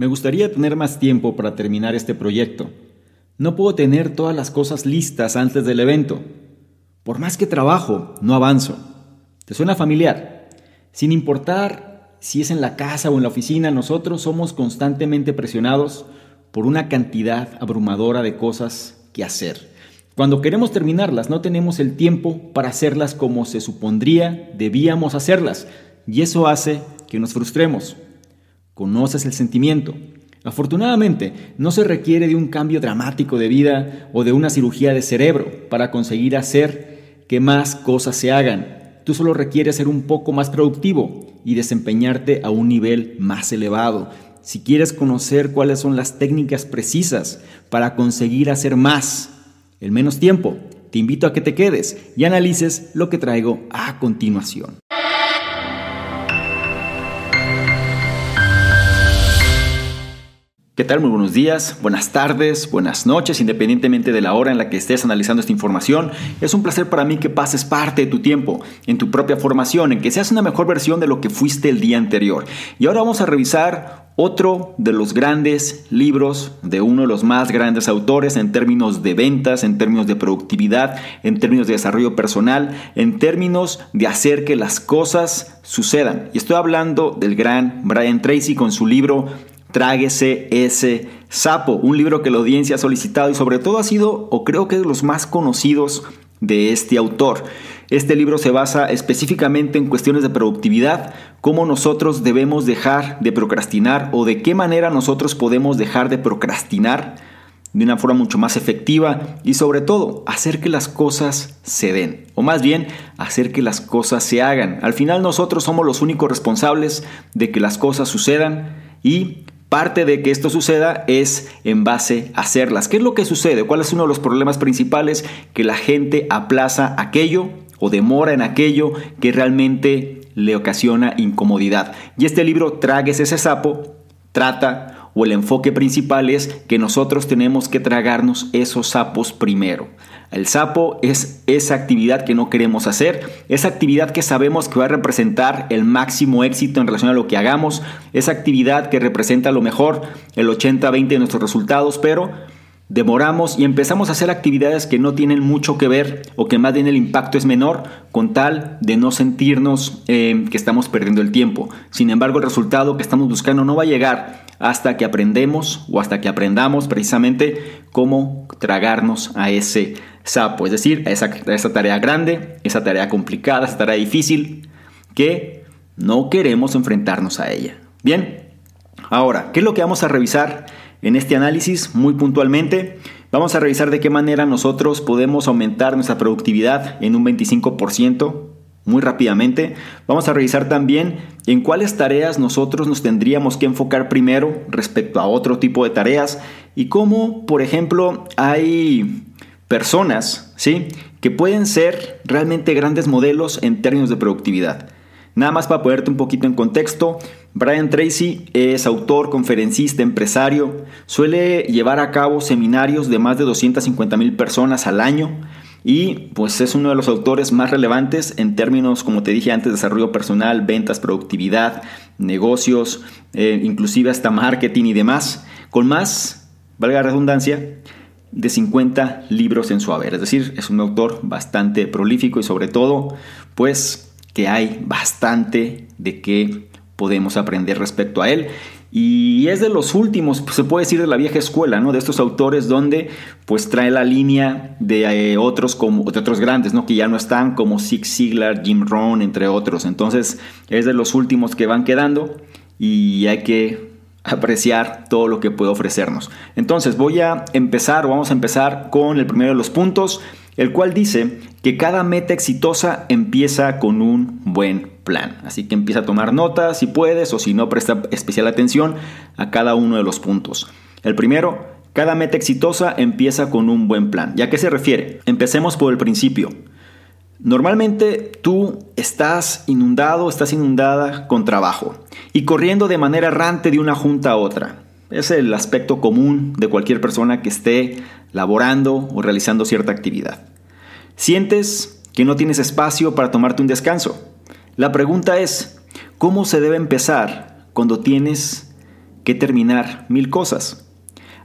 Me gustaría tener más tiempo para terminar este proyecto. No puedo tener todas las cosas listas antes del evento. Por más que trabajo, no avanzo. ¿Te suena familiar? Sin importar si es en la casa o en la oficina, nosotros somos constantemente presionados por una cantidad abrumadora de cosas que hacer. Cuando queremos terminarlas, no tenemos el tiempo para hacerlas como se supondría debíamos hacerlas, y eso hace que nos frustremos conoces el sentimiento. Afortunadamente, no se requiere de un cambio dramático de vida o de una cirugía de cerebro para conseguir hacer que más cosas se hagan. Tú solo requieres ser un poco más productivo y desempeñarte a un nivel más elevado. Si quieres conocer cuáles son las técnicas precisas para conseguir hacer más en menos tiempo, te invito a que te quedes y analices lo que traigo a continuación. ¿Qué tal? Muy buenos días, buenas tardes, buenas noches, independientemente de la hora en la que estés analizando esta información. Es un placer para mí que pases parte de tu tiempo en tu propia formación, en que seas una mejor versión de lo que fuiste el día anterior. Y ahora vamos a revisar otro de los grandes libros de uno de los más grandes autores en términos de ventas, en términos de productividad, en términos de desarrollo personal, en términos de hacer que las cosas sucedan. Y estoy hablando del gran Brian Tracy con su libro Tráguese ese sapo, un libro que la audiencia ha solicitado y sobre todo ha sido, o creo que es de los más conocidos de este autor. Este libro se basa específicamente en cuestiones de productividad, cómo nosotros debemos dejar de procrastinar o de qué manera nosotros podemos dejar de procrastinar de una forma mucho más efectiva y sobre todo hacer que las cosas se den, o más bien hacer que las cosas se hagan. Al final nosotros somos los únicos responsables de que las cosas sucedan y Parte de que esto suceda es en base a hacerlas. ¿Qué es lo que sucede? ¿Cuál es uno de los problemas principales? Que la gente aplaza aquello o demora en aquello que realmente le ocasiona incomodidad. Y este libro, Tragues ese sapo, trata o el enfoque principal es que nosotros tenemos que tragarnos esos sapos primero. El sapo es esa actividad que no queremos hacer, esa actividad que sabemos que va a representar el máximo éxito en relación a lo que hagamos, esa actividad que representa lo mejor, el 80-20 de nuestros resultados, pero demoramos y empezamos a hacer actividades que no tienen mucho que ver o que más bien el impacto es menor con tal de no sentirnos eh, que estamos perdiendo el tiempo. Sin embargo, el resultado que estamos buscando no va a llegar hasta que aprendemos o hasta que aprendamos precisamente cómo tragarnos a ese sapo, es decir, a esa, esa tarea grande, esa tarea complicada, esa tarea difícil que no queremos enfrentarnos a ella. Bien, ahora, ¿qué es lo que vamos a revisar? En este análisis, muy puntualmente, vamos a revisar de qué manera nosotros podemos aumentar nuestra productividad en un 25% muy rápidamente. Vamos a revisar también en cuáles tareas nosotros nos tendríamos que enfocar primero respecto a otro tipo de tareas y cómo, por ejemplo, hay personas, ¿sí? Que pueden ser realmente grandes modelos en términos de productividad. Nada más para ponerte un poquito en contexto, Brian Tracy es autor, conferencista, empresario, suele llevar a cabo seminarios de más de 250 mil personas al año y pues es uno de los autores más relevantes en términos, como te dije antes, desarrollo personal, ventas, productividad, negocios, eh, inclusive hasta marketing y demás, con más, valga la redundancia, de 50 libros en su haber. Es decir, es un autor bastante prolífico y sobre todo, pues que hay bastante de qué podemos aprender respecto a él. Y es de los últimos, se puede decir de la vieja escuela, ¿no? De estos autores donde pues trae la línea de eh, otros como de otros grandes, ¿no? Que ya no están como Zig Ziglar, Jim Rohn, entre otros. Entonces, es de los últimos que van quedando y hay que apreciar todo lo que puede ofrecernos. Entonces, voy a empezar, vamos a empezar con el primero de los puntos, el cual dice que cada meta exitosa empieza con un buen plan. Así que empieza a tomar notas si puedes o si no, presta especial atención a cada uno de los puntos. El primero, cada meta exitosa empieza con un buen plan. ¿Y a qué se refiere? Empecemos por el principio. Normalmente tú estás inundado, estás inundada con trabajo y corriendo de manera errante de una junta a otra. Es el aspecto común de cualquier persona que esté laborando o realizando cierta actividad. Sientes que no tienes espacio para tomarte un descanso. La pregunta es, ¿cómo se debe empezar cuando tienes que terminar mil cosas.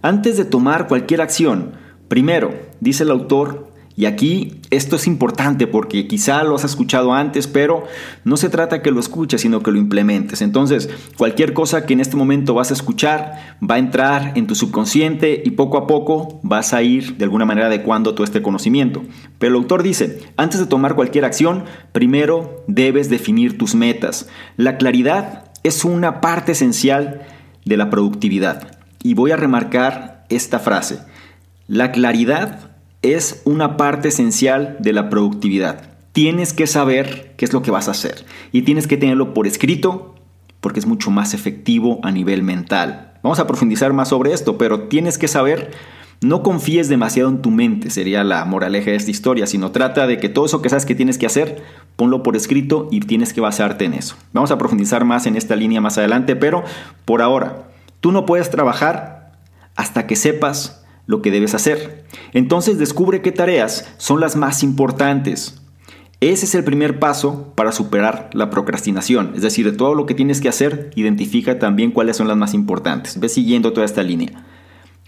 Antes de tomar cualquier acción, primero, dice el autor, y aquí esto es importante porque quizá lo has escuchado antes, pero no se trata que lo escuches, sino que lo implementes. Entonces, cualquier cosa que en este momento vas a escuchar va a entrar en tu subconsciente y poco a poco vas a ir de alguna manera adecuando todo este conocimiento. Pero el autor dice, antes de tomar cualquier acción, primero debes definir tus metas. La claridad es una parte esencial de la productividad. Y voy a remarcar esta frase. La claridad es una parte esencial de la productividad. Tienes que saber qué es lo que vas a hacer y tienes que tenerlo por escrito porque es mucho más efectivo a nivel mental. Vamos a profundizar más sobre esto, pero tienes que saber, no confíes demasiado en tu mente, sería la moraleja de esta historia, sino trata de que todo eso que sabes que tienes que hacer, ponlo por escrito y tienes que basarte en eso. Vamos a profundizar más en esta línea más adelante, pero por ahora, tú no puedes trabajar hasta que sepas lo que debes hacer. Entonces descubre qué tareas son las más importantes. Ese es el primer paso para superar la procrastinación. Es decir, de todo lo que tienes que hacer, identifica también cuáles son las más importantes. Ve siguiendo toda esta línea.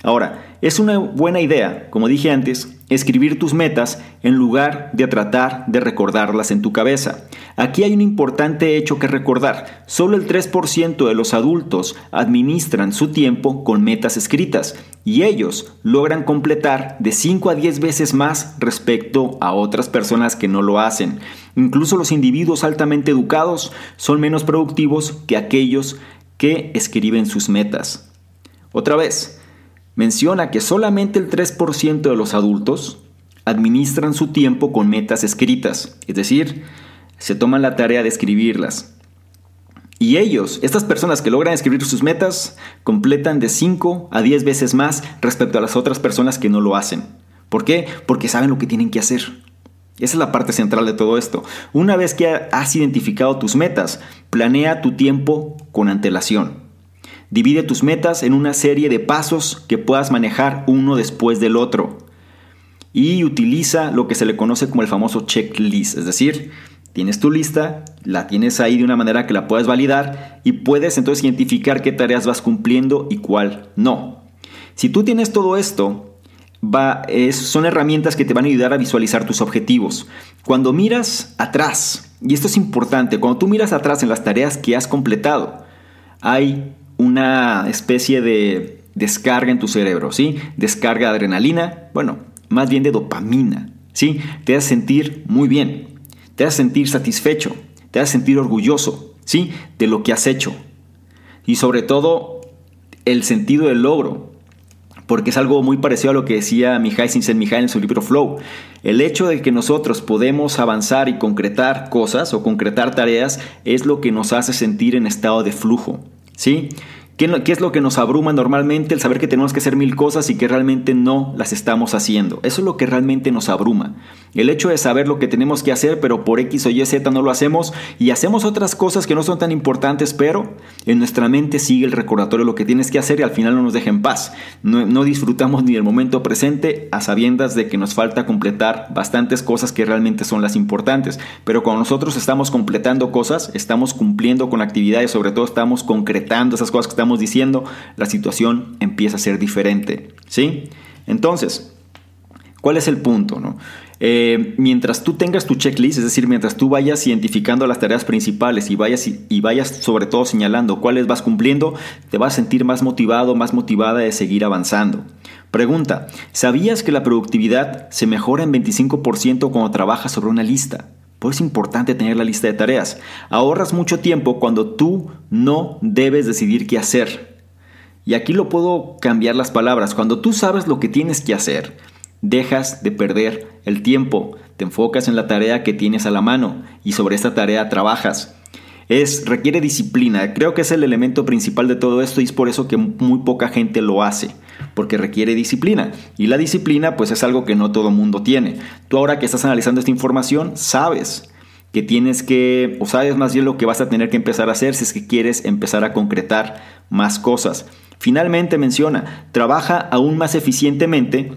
Ahora, es una buena idea, como dije antes, escribir tus metas en lugar de tratar de recordarlas en tu cabeza. Aquí hay un importante hecho que recordar. Solo el 3% de los adultos administran su tiempo con metas escritas y ellos logran completar de 5 a 10 veces más respecto a otras personas que no lo hacen. Incluso los individuos altamente educados son menos productivos que aquellos que escriben sus metas. Otra vez, menciona que solamente el 3% de los adultos administran su tiempo con metas escritas, es decir, se toman la tarea de escribirlas. Y ellos, estas personas que logran escribir sus metas, completan de 5 a 10 veces más respecto a las otras personas que no lo hacen. ¿Por qué? Porque saben lo que tienen que hacer. Esa es la parte central de todo esto. Una vez que has identificado tus metas, planea tu tiempo con antelación. Divide tus metas en una serie de pasos que puedas manejar uno después del otro. Y utiliza lo que se le conoce como el famoso checklist, es decir, tienes tu lista, la tienes ahí de una manera que la puedas validar y puedes entonces identificar qué tareas vas cumpliendo y cuál no. Si tú tienes todo esto, son herramientas que te van a ayudar a visualizar tus objetivos. Cuando miras atrás, y esto es importante, cuando tú miras atrás en las tareas que has completado, hay una especie de descarga en tu cerebro, ¿sí? Descarga de adrenalina, bueno, más bien de dopamina, ¿sí? Te hace sentir muy bien, te hace sentir satisfecho, te hace sentir orgulloso, ¿sí? De lo que has hecho. Y sobre todo, el sentido del logro, porque es algo muy parecido a lo que decía Mihai Csikszentmihalyi en su libro Flow. El hecho de que nosotros podemos avanzar y concretar cosas o concretar tareas es lo que nos hace sentir en estado de flujo. ¿Sí? ¿Qué, es lo que nos abruma normalmente? El saber que tenemos que hacer mil cosas y que realmente no las estamos haciendo. Eso es lo que realmente nos abruma. El hecho de saber lo que tenemos que hacer, pero por X o Y, Z no lo hacemos y hacemos otras cosas que no son tan importantes, pero en nuestra mente sigue el recordatorio de lo que tienes que hacer y al final no nos deja en paz. No, no disfrutamos ni el momento presente a sabiendas de que nos falta completar bastantes cosas que realmente son las importantes. Pero cuando nosotros estamos completando cosas, estamos cumpliendo con actividades, sobre todo estamos concretando esas cosas que estamos diciendo, la situación empieza a ser diferente. ¿Sí? Entonces, ¿cuál es el punto? No? Eh, mientras tú tengas tu checklist, es decir, mientras tú vayas identificando las tareas principales y vayas, y vayas sobre todo señalando cuáles vas cumpliendo, te vas a sentir más motivado, más motivada de seguir avanzando. Pregunta, ¿sabías que la productividad se mejora en 25% cuando trabajas sobre una lista? Pues es importante tener la lista de tareas. Ahorras mucho tiempo cuando tú no debes decidir qué hacer. Y aquí lo puedo cambiar las palabras. Cuando tú sabes lo que tienes que hacer, dejas de perder el tiempo. Te enfocas en la tarea que tienes a la mano y sobre esta tarea trabajas. Es, requiere disciplina. Creo que es el elemento principal de todo esto y es por eso que muy poca gente lo hace porque requiere disciplina. Y la disciplina pues es algo que no todo mundo tiene. Tú ahora que estás analizando esta información, sabes que tienes que, o sabes más bien lo que vas a tener que empezar a hacer si es que quieres empezar a concretar más cosas. Finalmente menciona, trabaja aún más eficientemente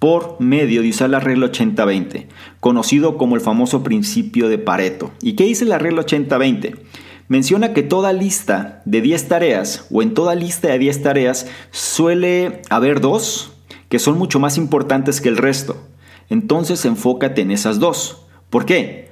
por medio de usar la regla 80-20, conocido como el famoso principio de Pareto. ¿Y qué dice la regla 80-20? Menciona que toda lista de 10 tareas o en toda lista de 10 tareas suele haber dos que son mucho más importantes que el resto. Entonces enfócate en esas dos. ¿Por qué?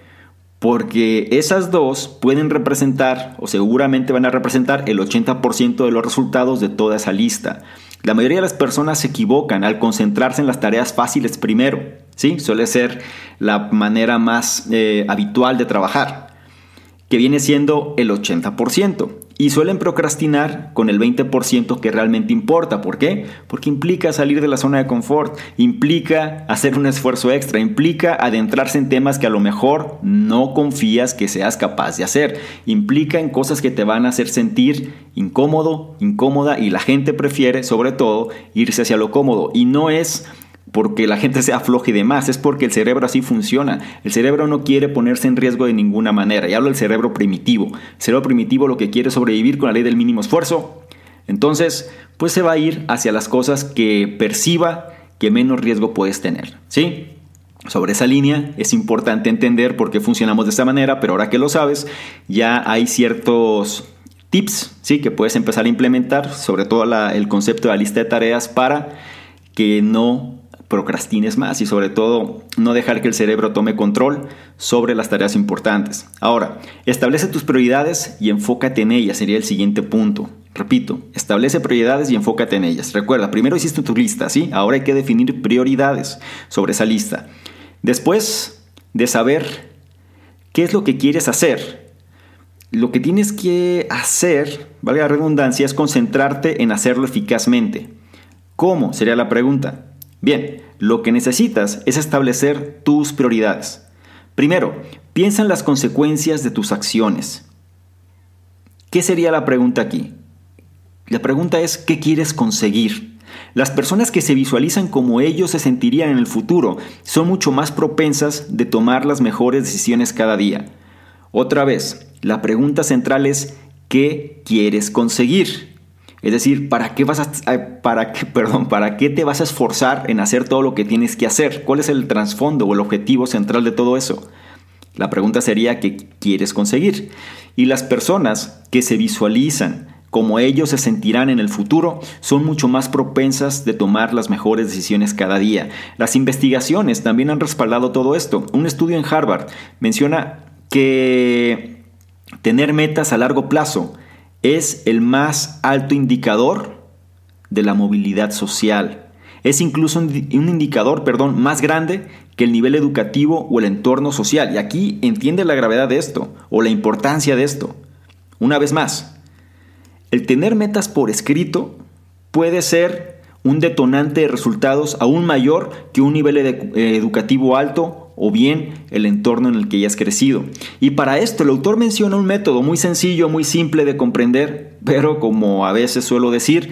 Porque esas dos pueden representar o seguramente van a representar el 80% de los resultados de toda esa lista. La mayoría de las personas se equivocan al concentrarse en las tareas fáciles primero. ¿sí? Suele ser la manera más eh, habitual de trabajar, que viene siendo el 80% y suelen procrastinar con el 20% que realmente importa. ¿Por qué? Porque implica salir de la zona de confort, implica hacer un esfuerzo extra, implica adentrarse en temas que a lo mejor no confías que seas capaz de hacer, implica en cosas que te van a hacer sentir incómodo, incómoda y la gente prefiere sobre todo irse hacia lo cómodo y no es porque la gente sea floja y demás, es porque el cerebro así funciona. El cerebro no quiere ponerse en riesgo de ninguna manera. Y hablo del cerebro primitivo. El cerebro primitivo lo que quiere es sobrevivir con la ley del mínimo esfuerzo. Entonces, pues se va a ir hacia las cosas que perciba que menos riesgo puedes tener. ¿Sí? Sobre esa línea es importante entender por qué funcionamos de esta manera, pero ahora que lo sabes, ya hay ciertos tips ¿sí? que puedes empezar a implementar, sobre todo el concepto de la lista de tareas para que no procrastines más y sobre todo no dejar que el cerebro tome control sobre las tareas importantes. Ahora, establece tus prioridades y enfócate en ellas, sería el siguiente punto. Repito, establece prioridades y enfócate en ellas. Recuerda, primero hiciste tu lista, ¿sí? Ahora hay que definir prioridades sobre esa lista. Después de saber qué es lo que quieres hacer, lo que tienes que hacer, valga la redundancia, es concentrarte en hacerlo eficazmente. ¿Cómo? Sería la pregunta. Bien, lo que necesitas es establecer tus prioridades. Primero, piensa en las consecuencias de tus acciones. ¿Qué sería la pregunta aquí? La pregunta es, ¿qué quieres conseguir? Las personas que se visualizan como ellos se sentirían en el futuro son mucho más propensas de tomar las mejores decisiones cada día. Otra vez, la pregunta central es, ¿qué quieres conseguir? Es decir, ¿para qué vas a, para qué, perdón, para qué te vas a esforzar en hacer todo lo que tienes que hacer? ¿Cuál es el trasfondo o el objetivo central de todo eso? La pregunta sería ¿qué quieres conseguir? Y las personas que se visualizan como ellos se sentirán en el futuro, son mucho más propensas de tomar las mejores decisiones cada día. Las investigaciones también han respaldado todo esto. Un estudio en Harvard menciona que tener metas a largo plazo es el más alto indicador de la movilidad social. Es incluso un indicador, perdón, más grande que el nivel educativo o el entorno social. Y aquí entiende la gravedad de esto o la importancia de esto. Una vez más, el tener metas por escrito puede ser un detonante de resultados aún mayor que un nivel educativo alto o bien el entorno en el que hayas crecido. Y para esto el autor menciona un método muy sencillo, muy simple de comprender, pero como a veces suelo decir,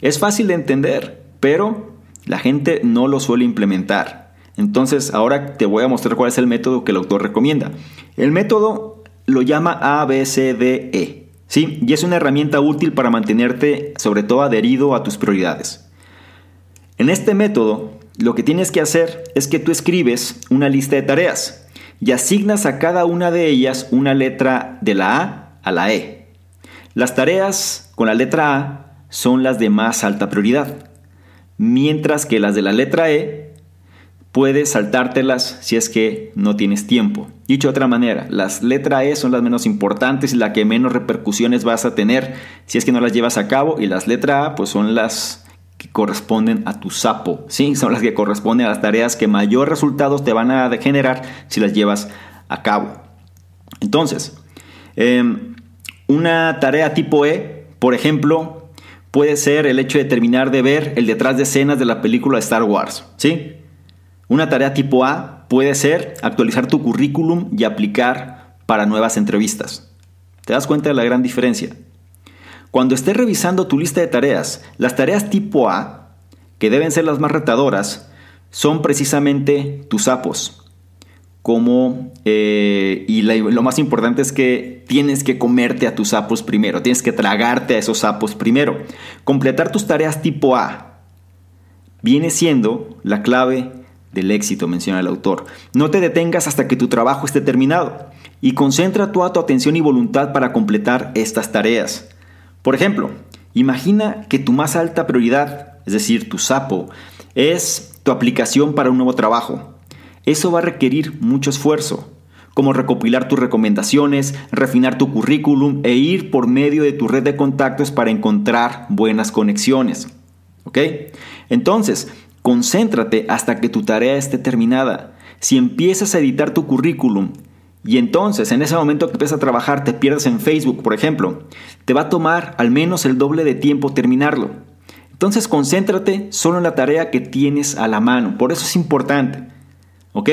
es fácil de entender, pero la gente no lo suele implementar. Entonces ahora te voy a mostrar cuál es el método que el autor recomienda. El método lo llama ABCDE. ¿sí? Y es una herramienta útil para mantenerte sobre todo adherido a tus prioridades. En este método lo que tienes que hacer es que tú escribes una lista de tareas y asignas a cada una de ellas una letra de la A a la E. Las tareas con la letra A son las de más alta prioridad, mientras que las de la letra E puedes saltártelas si es que no tienes tiempo. Dicho de otra manera, las letras E son las menos importantes y las que menos repercusiones vas a tener si es que no las llevas a cabo y las letras A pues son las que corresponden a tu sapo, ¿sí? Son las que corresponden a las tareas que mayor resultados te van a generar si las llevas a cabo. Entonces, em, una tarea tipo E, por ejemplo, puede ser el hecho de terminar de ver el detrás de escenas de la película Star Wars, ¿sí? Una tarea tipo A puede ser actualizar tu currículum y aplicar para nuevas entrevistas. ¿Te das cuenta de la gran diferencia? Cuando estés revisando tu lista de tareas, las tareas tipo A, que deben ser las más retadoras, son precisamente tus sapos. Como, eh, y lo más importante es que tienes que comerte a tus sapos primero, tienes que tragarte a esos sapos primero. Completar tus tareas tipo A viene siendo la clave del éxito, menciona el autor. No te detengas hasta que tu trabajo esté terminado y concentra toda tu atención y voluntad para completar estas tareas. Por ejemplo, imagina que tu más alta prioridad, es decir, tu sapo, es tu aplicación para un nuevo trabajo. Eso va a requerir mucho esfuerzo, como recopilar tus recomendaciones, refinar tu currículum e ir por medio de tu red de contactos para encontrar buenas conexiones. ¿Ok? Entonces, concéntrate hasta que tu tarea esté terminada. Si empiezas a editar tu currículum y entonces en ese momento que empiezas a trabajar te pierdes en Facebook, por ejemplo, te va a tomar al menos el doble de tiempo terminarlo. Entonces concéntrate solo en la tarea que tienes a la mano. Por eso es importante. ¿Ok?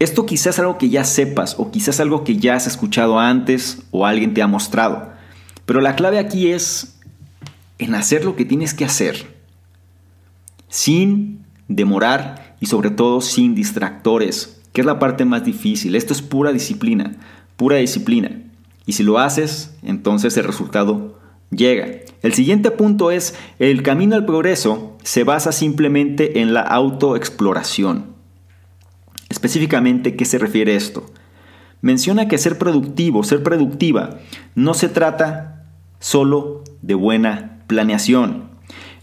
Esto quizás es algo que ya sepas o quizás algo que ya has escuchado antes o alguien te ha mostrado. Pero la clave aquí es en hacer lo que tienes que hacer. Sin demorar y sobre todo sin distractores, que es la parte más difícil. Esto es pura disciplina, pura disciplina. Y si lo haces, entonces el resultado llega. El siguiente punto es, el camino al progreso se basa simplemente en la autoexploración. Específicamente, ¿qué se refiere esto? Menciona que ser productivo, ser productiva, no se trata solo de buena planeación.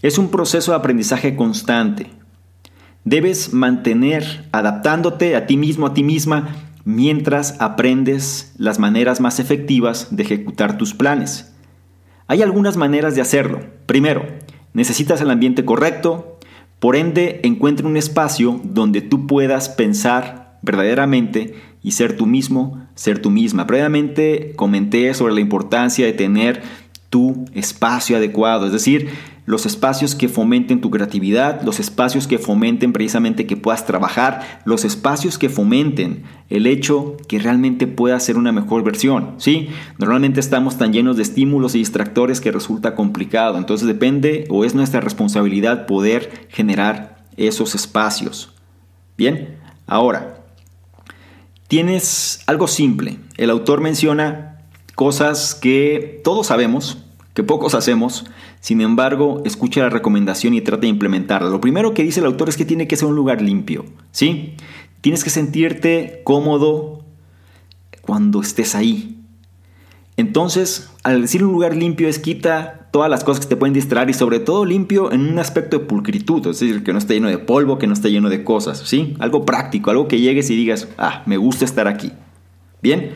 Es un proceso de aprendizaje constante. Debes mantener adaptándote a ti mismo, a ti misma, mientras aprendes las maneras más efectivas de ejecutar tus planes. Hay algunas maneras de hacerlo. Primero, necesitas el ambiente correcto, por ende, encuentra un espacio donde tú puedas pensar verdaderamente y ser tú mismo, ser tú misma. Previamente comenté sobre la importancia de tener tu espacio adecuado, es decir, los espacios que fomenten tu creatividad, los espacios que fomenten precisamente que puedas trabajar, los espacios que fomenten el hecho que realmente puedas ser una mejor versión, ¿sí? Normalmente estamos tan llenos de estímulos y distractores que resulta complicado, entonces depende o es nuestra responsabilidad poder generar esos espacios. Bien, ahora, tienes algo simple. El autor menciona cosas que todos sabemos, que pocos hacemos, sin embargo, escucha la recomendación y trata de implementarla. Lo primero que dice el autor es que tiene que ser un lugar limpio, ¿sí? Tienes que sentirte cómodo cuando estés ahí. Entonces, al decir un lugar limpio es quita todas las cosas que te pueden distraer y sobre todo limpio en un aspecto de pulcritud, es decir, que no esté lleno de polvo, que no esté lleno de cosas, ¿sí? Algo práctico, algo que llegues y digas, ah, me gusta estar aquí. Bien,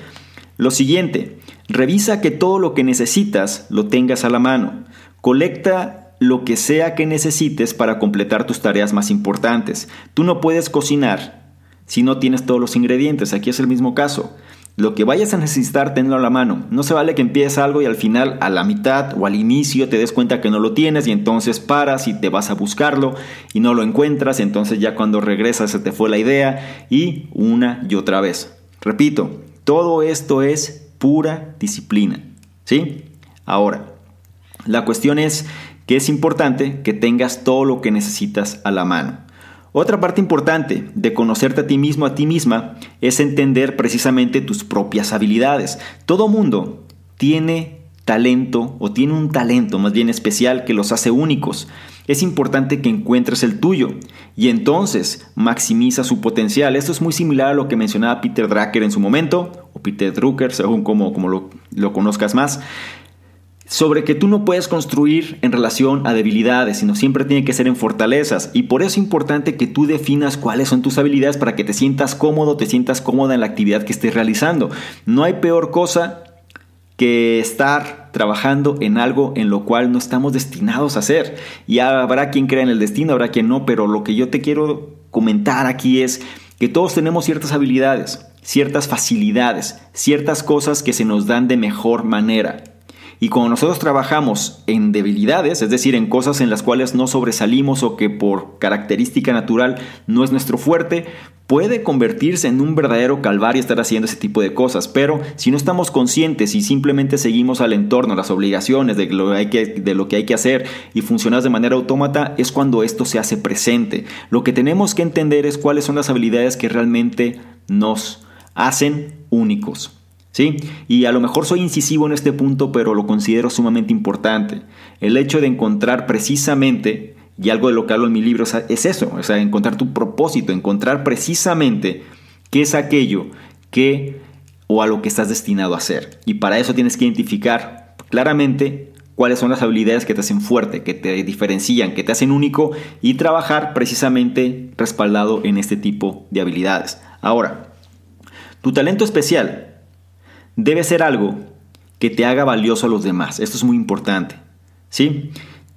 lo siguiente, revisa que todo lo que necesitas lo tengas a la mano. Colecta lo que sea que necesites para completar tus tareas más importantes. Tú no puedes cocinar si no tienes todos los ingredientes. Aquí es el mismo caso. Lo que vayas a necesitar, tenlo a la mano. No se vale que empieces algo y al final, a la mitad o al inicio, te des cuenta que no lo tienes y entonces paras y te vas a buscarlo y no lo encuentras. Entonces ya cuando regresas se te fue la idea y una y otra vez. Repito, todo esto es pura disciplina. ¿Sí? Ahora, la cuestión es que es importante que tengas todo lo que necesitas a la mano. Otra parte importante de conocerte a ti mismo, a ti misma, es entender precisamente tus propias habilidades. Todo mundo tiene talento o tiene un talento más bien especial que los hace únicos. Es importante que encuentres el tuyo y entonces maximiza su potencial. Esto es muy similar a lo que mencionaba Peter Drucker en su momento, o Peter Drucker, según como, lo conozcas más sobre que tú no puedes construir en relación a debilidades, sino siempre tiene que ser en fortalezas. Y por eso es importante que tú definas cuáles son tus habilidades para que te sientas cómodo, te sientas cómoda en la actividad que estés realizando. No hay peor cosa que estar trabajando en algo en lo cual no estamos destinados a hacer. Y habrá quien crea en el destino, habrá quien no, pero lo que yo te quiero comentar aquí es que todos tenemos ciertas habilidades, ciertas facilidades, ciertas cosas que se nos dan de mejor manera. Y cuando nosotros trabajamos en debilidades, es decir, en cosas en las cuales no sobresalimos o que por característica natural no es nuestro fuerte, puede convertirse en un verdadero calvario estar haciendo ese tipo de cosas. Pero si no estamos conscientes y simplemente seguimos al entorno, las obligaciones de lo, que, hay que hacer y funcionas de manera autómata, es cuando esto se hace presente. Lo que tenemos que entender es cuáles son las habilidades que realmente nos hacen únicos. ¿Sí? Y a lo mejor soy incisivo en este punto, pero lo considero sumamente importante. El hecho de encontrar precisamente Y algo de lo que hablo en mi libro es eso, encontrar tu propósito, encontrar precisamente qué es aquello que o a lo que estás destinado a hacer. Y para eso tienes que identificar claramente cuáles son las habilidades que te hacen fuerte, que te diferencian, que te hacen único y trabajar precisamente respaldado en este tipo de habilidades. Ahora, tu talento especial debe ser algo que te haga valioso a los demás. Esto es muy importante. ¿sí?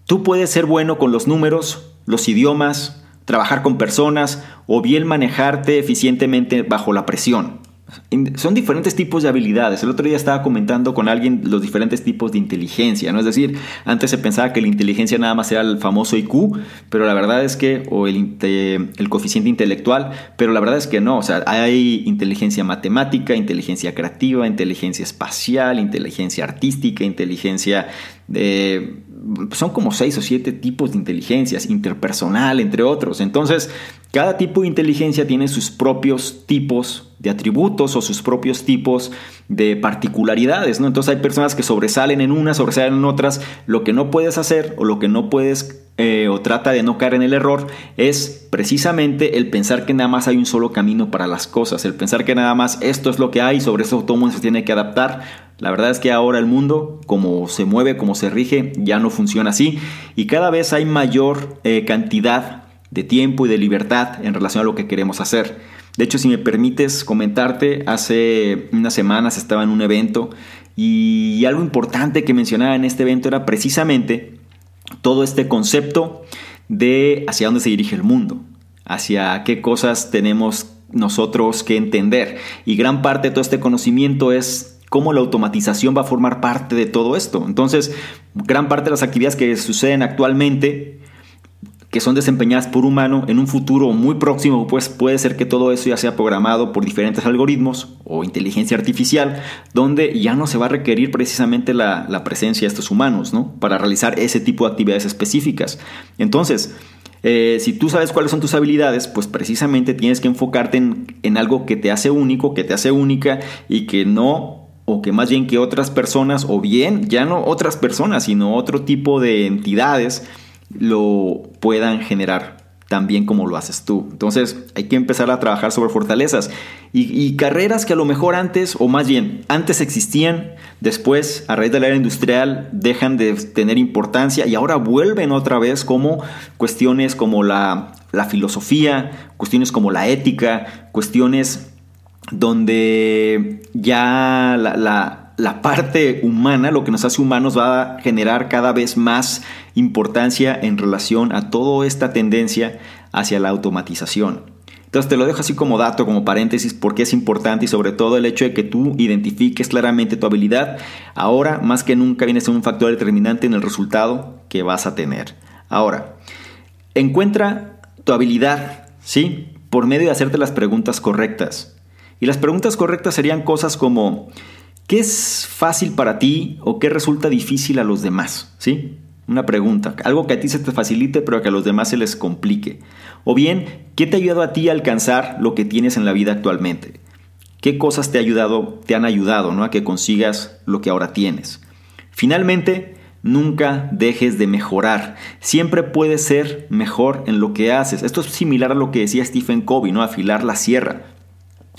Tú puedes ser bueno con los números, los idiomas, trabajar con personas o bien manejarte eficientemente bajo la presión. Son diferentes tipos de habilidades. El otro día estaba comentando con alguien los diferentes tipos de inteligencia, ¿no? Es decir, antes se pensaba que la inteligencia nada más era el famoso IQ, pero la verdad es que, o el, coeficiente intelectual, pero la verdad es que no. O sea, hay inteligencia matemática, inteligencia creativa, inteligencia espacial, inteligencia artística, inteligencia de son como seis o siete tipos de inteligencias, interpersonal, entre otros. Entonces, cada tipo de inteligencia tiene sus propios tipos de atributos o sus propios tipos de particularidades, ¿no? Entonces hay personas que sobresalen en unas, sobresalen en otras. Lo que no puedes hacer o lo que no puedes eh, o trata de no caer en el error es precisamente el pensar que nada más hay un solo camino para las cosas, el pensar que nada más esto es lo que hay, sobre eso todo mundo se tiene que adaptar. La verdad es que ahora el mundo, como se mueve, como se rige, ya no funciona así y cada vez hay mayor eh, cantidad de tiempo y de libertad en relación a lo que queremos hacer. De hecho, si me permites comentarte, hace unas semanas estaba en un evento y algo importante que mencionaba en este evento era precisamente todo este concepto de hacia dónde se dirige el mundo, hacia qué cosas tenemos nosotros que entender. Y gran parte de todo este conocimiento es cómo la automatización va a formar parte de todo esto. Entonces, gran parte de las actividades que suceden actualmente que son desempeñadas por humano en un futuro muy próximo, pues puede ser que todo eso ya sea programado por diferentes algoritmos o inteligencia artificial, donde ya no se va a requerir precisamente la, presencia de estos humanos, ¿no? Para realizar ese tipo de actividades específicas. Entonces, eh, si tú sabes cuáles son tus habilidades, pues precisamente tienes que enfocarte en, en algo que te hace único, que te hace única y que no o que más bien que otras personas, o bien ya no otras personas, sino otro tipo de entidades, lo puedan generar tan bien como lo haces tú. Entonces hay que empezar a trabajar sobre fortalezas y, carreras que a lo mejor antes, o más bien antes existían, después a raíz de la era industrial dejan de tener importancia y ahora vuelven otra vez como cuestiones como la, filosofía, cuestiones como la ética, cuestiones donde ya la la parte humana, lo que nos hace humanos, va a generar cada vez más importancia en relación a toda esta tendencia hacia la automatización. Entonces te lo dejo así como dato, como paréntesis, porque es importante y sobre todo el hecho de que tú identifiques claramente tu habilidad, ahora más que nunca viene a ser un factor determinante en el resultado que vas a tener. Ahora, encuentra tu habilidad, ¿sí? Por medio de hacerte las preguntas correctas. Y las preguntas correctas serían cosas como, ¿Qué es fácil para ti o qué resulta difícil a los demás? ¿Sí? Una pregunta, algo que a ti se te facilite pero que a los demás se les complique. O bien, ¿qué te ha ayudado a ti a alcanzar lo que tienes en la vida actualmente? ¿Qué cosas te, ha ayudado, te han ayudado ¿no? a que consigas lo que ahora tienes? Finalmente, nunca dejes de mejorar. Siempre puedes ser mejor en lo que haces. Esto es similar a lo que decía Stephen Covey, ¿no? Afilar la sierra.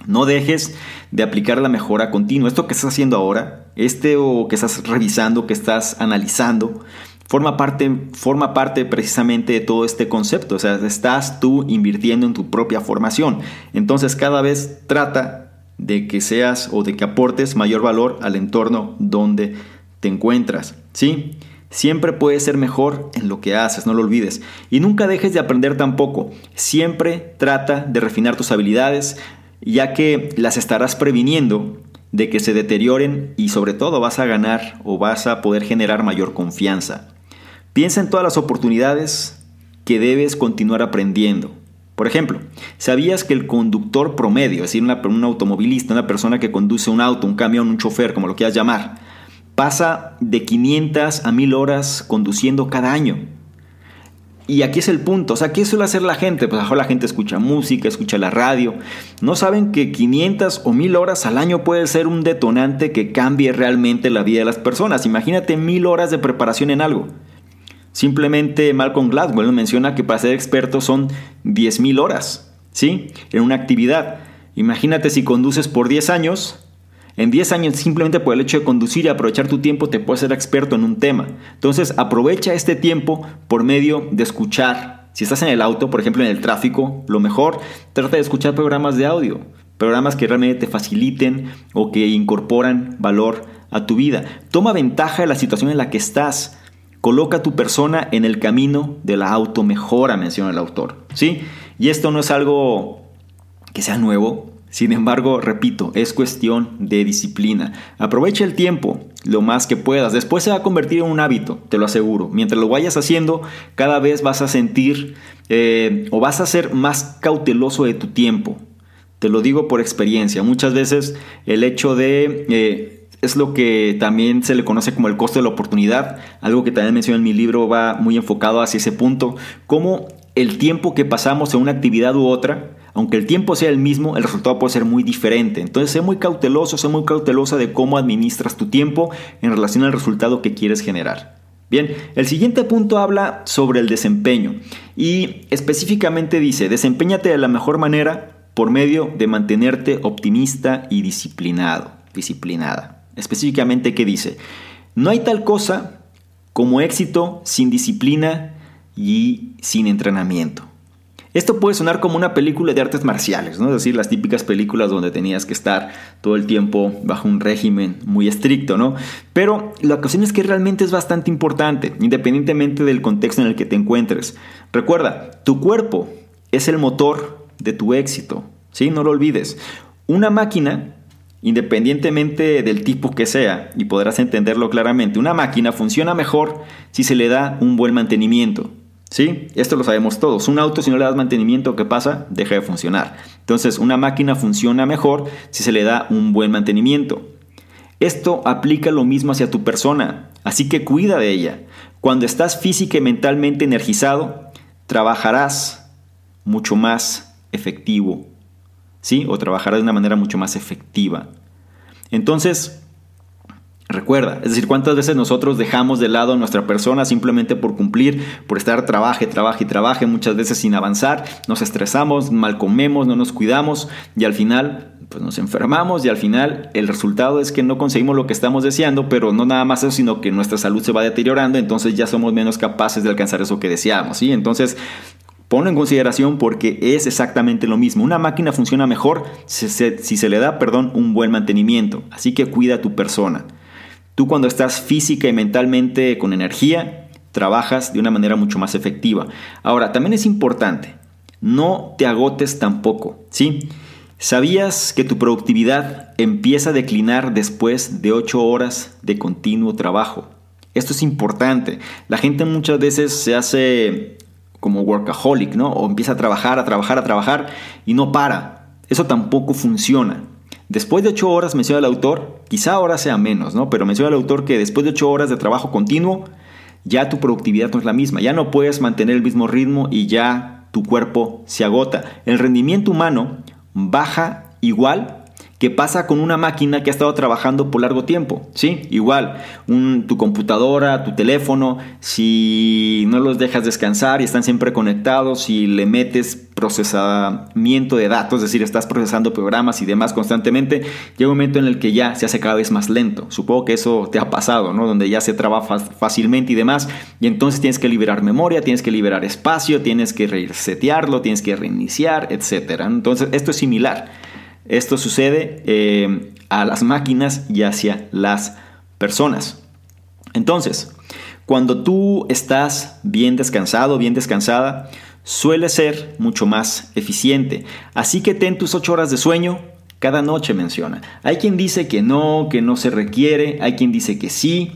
No dejes de aplicar la mejora continua. Esto que estás haciendo ahora, este o que estás revisando, que estás analizando, forma parte, forma parte precisamente de todo este concepto. O sea, estás tú invirtiendo en tu propia formación. Entonces cada vez trata de que seas o de que aportes mayor valor al entorno donde te encuentras. ¿Sí? Siempre puedes ser mejor en lo que haces, no lo olvides. Y nunca dejes de aprender tampoco. Siempre trata de refinar tus habilidades, ya que las estarás previniendo de que se deterioren y sobre todo vas a ganar o vas a poder generar mayor confianza. Piensa en todas las oportunidades que debes continuar aprendiendo. Por ejemplo, ¿sabías que el conductor promedio, es decir, un automovilista, una persona que conduce un auto, un camión, un chofer, como lo quieras llamar, pasa de 500 a 1000 horas conduciendo cada año? Y aquí es el punto, o sea, ¿qué suele hacer la gente? Pues mejor la gente escucha música, escucha la radio. No saben que 500 o 1000 horas al año puede ser un detonante que cambie realmente la vida de las personas. Imagínate mil horas de preparación en algo. Simplemente Malcolm Gladwell menciona que para ser experto son 10.000 horas, ¿sí? En una actividad. Imagínate si conduces por 10 años, en 10 años simplemente por el hecho de conducir y aprovechar tu tiempo te puedes ser experto en un tema. Entonces aprovecha este tiempo por medio de escuchar. Si estás en el auto, por ejemplo en el tráfico, lo mejor, trata de escuchar programas de audio, programas que realmente te faciliten o que incorporan valor a tu vida. Toma ventaja de la situación en la que estás. Coloca a tu persona en el camino de la automejora, menciona el autor. ¿Sí? Y esto no es algo que sea nuevo, sin embargo, repito, es cuestión de disciplina. Aprovecha el tiempo lo más que puedas. Después se va a convertir en un hábito, te lo aseguro. Mientras lo vayas haciendo, cada vez vas a sentir eh, o vas a ser más cauteloso de tu tiempo. Te lo digo por experiencia. Muchas veces el hecho de... Eh, es lo que también se le conoce como el costo de la oportunidad, algo que también menciono en mi libro va muy enfocado hacia ese punto, cómo el tiempo que pasamos en una actividad u otra aunque el tiempo sea el mismo, el resultado puede ser muy diferente. Entonces, sé muy cauteloso, sé muy cautelosa de cómo administras tu tiempo en relación al resultado que quieres generar. Bien, el siguiente punto habla sobre el desempeño y específicamente dice, desempeñate de la mejor manera por medio de mantenerte optimista y disciplinado, disciplinada. Específicamente, ¿qué dice? No hay tal cosa como éxito sin disciplina y sin entrenamiento. Esto puede sonar como una película de artes marciales, ¿no? es decir, las típicas películas donde tenías que estar todo el tiempo bajo un régimen muy estricto, ¿no? Pero la cuestión es que realmente es bastante importante, independientemente del contexto en el que te encuentres. Recuerda, tu cuerpo es el motor de tu éxito, ¿sí? No lo olvides. Una máquina independientemente del tipo que sea, y podrás entenderlo claramente, una máquina funciona mejor si se le da un buen mantenimiento. ¿Sí? Esto lo sabemos todos. Un auto, si no le das mantenimiento, ¿qué pasa? Deja de funcionar. Entonces, una máquina funciona mejor si se le da un buen mantenimiento. Esto aplica lo mismo hacia tu persona, así que cuida de ella. Cuando estás física y mentalmente energizado, trabajarás mucho más efectivo, ¿sí? O trabajarás de una manera mucho más efectiva. Entonces, Recuerda, es decir, cuántas veces nosotros dejamos de lado a nuestra persona simplemente por cumplir, por estar trabaje, trabaje y trabaje, muchas veces sin avanzar, nos estresamos, mal comemos, no nos cuidamos y al final pues nos enfermamos y al final el resultado es que no conseguimos lo que estamos deseando, pero no nada más eso, sino que nuestra salud se va deteriorando, entonces ya somos menos capaces de alcanzar eso que deseamos, ¿sí? Entonces, ponlo en consideración porque es exactamente lo mismo. Una máquina funciona mejor si se, si se le da, perdón, un buen mantenimiento, así que cuida a tu persona. Tú cuando estás física y mentalmente con energía, trabajas de una manera mucho más efectiva. Ahora, también es importante, no te agotes tampoco, ¿sí? ¿Sabías que tu productividad empieza a declinar después de 8 horas de continuo trabajo? Esto es importante. La gente muchas veces se hace como workaholic, ¿no? O empieza a trabajar, a trabajar, a trabajar y no para. Eso tampoco funciona. Después de ocho horas, menciona el autor, quizá ahora sea menos, ¿no? Pero menciona el autor que después de ocho horas de trabajo continuo, ya tu productividad no es la misma, ya no puedes mantener el mismo ritmo y ya tu cuerpo se agota. El rendimiento humano baja igual ¿Qué pasa con una máquina que ha estado trabajando por largo tiempo? ¿Sí? Igual, tu computadora, tu teléfono, si no los dejas descansar y están siempre conectados, y le metes procesamiento de datos, es decir, estás procesando programas y demás constantemente, llega un momento en el que ya se hace cada vez más lento. Supongo que eso te ha pasado, ¿no? Donde ya se trabaja fácilmente y demás, y entonces tienes que liberar memoria, tienes que liberar espacio, tienes que resetearlo, tienes que reiniciar, etc. Entonces, esto es similar. Esto sucede eh, a las máquinas y hacia las personas. Entonces, cuando tú estás bien descansado, bien descansada, suele ser mucho más eficiente. Así que ten tus ocho horas de sueño cada noche, menciona. Hay quien dice que no, que no se requiere, hay quien dice que sí.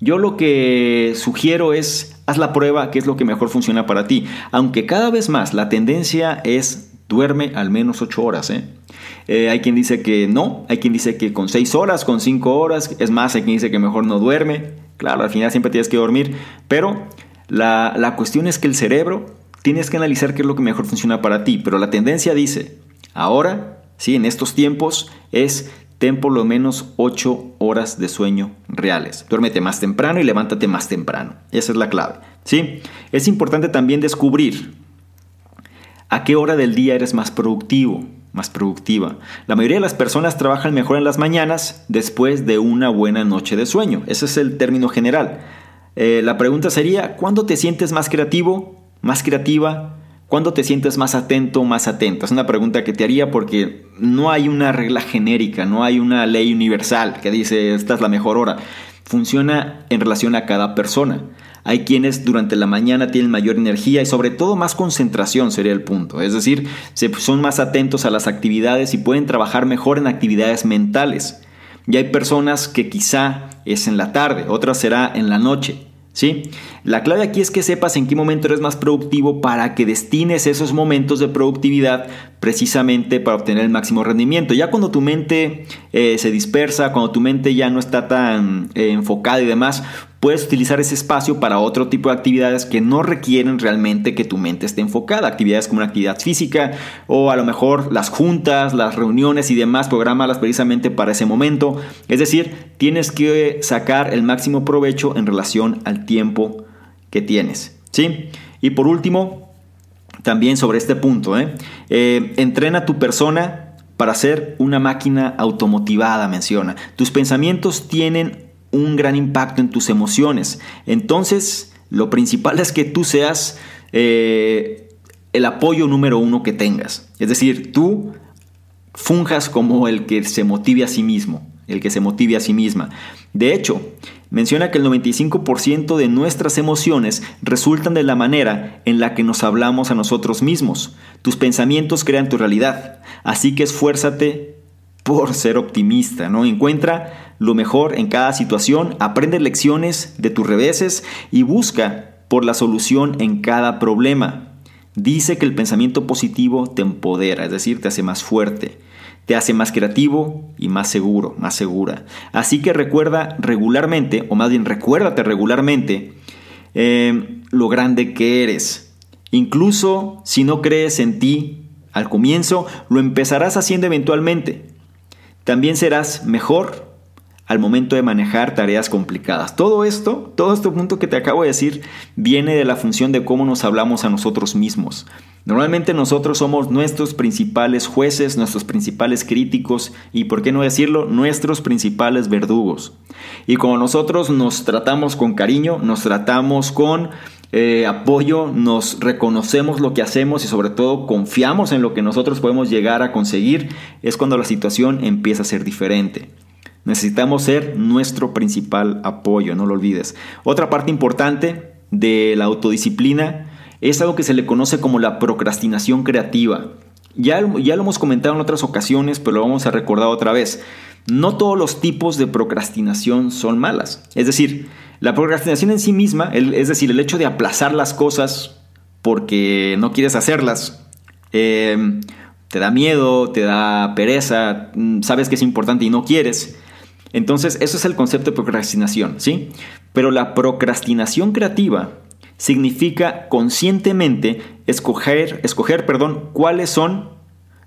Yo lo que sugiero es, haz la prueba, que es lo que mejor funciona para ti. Aunque cada vez más la tendencia es duerme al menos ocho horas. ¿eh? Eh, hay quien dice que no, hay quien dice que con 6 horas, con 5 horas, es más, hay quien dice que mejor no duerme. Claro, al final siempre tienes que dormir, pero la, la cuestión es que el cerebro tienes que analizar qué es lo que mejor funciona para ti, pero la tendencia dice, ahora, sí, en estos tiempos es ten por lo menos 8 horas de sueño reales. Duérmete más temprano y levántate más temprano. Esa es la clave. ¿sí? Es importante también descubrir a qué hora del día eres más productivo, más productiva. La mayoría de las personas trabajan mejor en las mañanas después de una buena noche de sueño. Ese es el término general. Eh, la pregunta sería, ¿cuándo te sientes más creativo, más creativa? ¿Cuándo te sientes más atento, más atenta? Es una pregunta que te haría porque no hay una regla genérica, no hay una ley universal que dice esta es la mejor hora. Funciona en relación a cada persona. Hay quienes durante la mañana tienen mayor energía y sobre todo más concentración sería el punto. Es decir, son más atentos a las actividades y pueden trabajar mejor en actividades mentales. Y hay personas que quizá es en la tarde, otras será en la noche. ¿Sí? La clave aquí es que sepas en qué momento eres más productivo para que destines esos momentos de productividad precisamente para obtener el máximo rendimiento. Ya cuando tu mente eh, se dispersa, cuando tu mente ya no está tan eh, enfocada y demás, puedes utilizar ese espacio para otro tipo de actividades que no requieren realmente que tu mente esté enfocada. Actividades como una actividad física o a lo mejor las juntas, las reuniones y demás, programalas precisamente para ese momento. Es decir, tienes que sacar el máximo provecho en relación al tiempo que tienes. ¿sí? Y por último, también sobre este punto, ¿eh? Eh, entrena a tu persona para ser una máquina automotivada, menciona. Tus pensamientos tienen un gran impacto en tus emociones. Entonces, lo principal es que tú seas eh, el apoyo número uno que tengas. Es decir, tú funjas como el que se motive a sí mismo, el que se motive a sí misma. De hecho, menciona que el 95% de nuestras emociones resultan de la manera en la que nos hablamos a nosotros mismos. Tus pensamientos crean tu realidad, así que esfuérzate por ser optimista, ¿no? Encuentra lo mejor en cada situación, aprende lecciones de tus reveses y busca por la solución en cada problema. Dice que el pensamiento positivo te empodera, es decir, te hace más fuerte, te hace más creativo y más seguro, más segura. Así que recuerda regularmente, o más bien recuérdate regularmente, eh, lo grande que eres. Incluso si no crees en ti al comienzo, lo empezarás haciendo eventualmente. También serás mejor al momento de manejar tareas complicadas. Todo esto, todo este punto que te acabo de decir, viene de la función de cómo nos hablamos a nosotros mismos. Normalmente nosotros somos nuestros principales jueces, nuestros principales críticos y, por qué no decirlo, nuestros principales verdugos. Y como nosotros nos tratamos con cariño, nos tratamos con eh, apoyo, nos reconocemos lo que hacemos y sobre todo confiamos en lo que nosotros podemos llegar a conseguir, es cuando la situación empieza a ser diferente. Necesitamos ser nuestro principal apoyo, no lo olvides. Otra parte importante de la autodisciplina es algo que se le conoce como la procrastinación creativa. Ya, ya lo hemos comentado en otras ocasiones, pero lo vamos a recordar otra vez. No todos los tipos de procrastinación son malas. Es decir, la procrastinación en sí misma, es decir, el hecho de aplazar las cosas porque no quieres hacerlas, eh, te da miedo, te da pereza, mm, sabes que es importante y no quieres, entonces, eso es el concepto de procrastinación, ¿sí? Pero la procrastinación creativa significa conscientemente escoger, escoger, perdón, cuáles son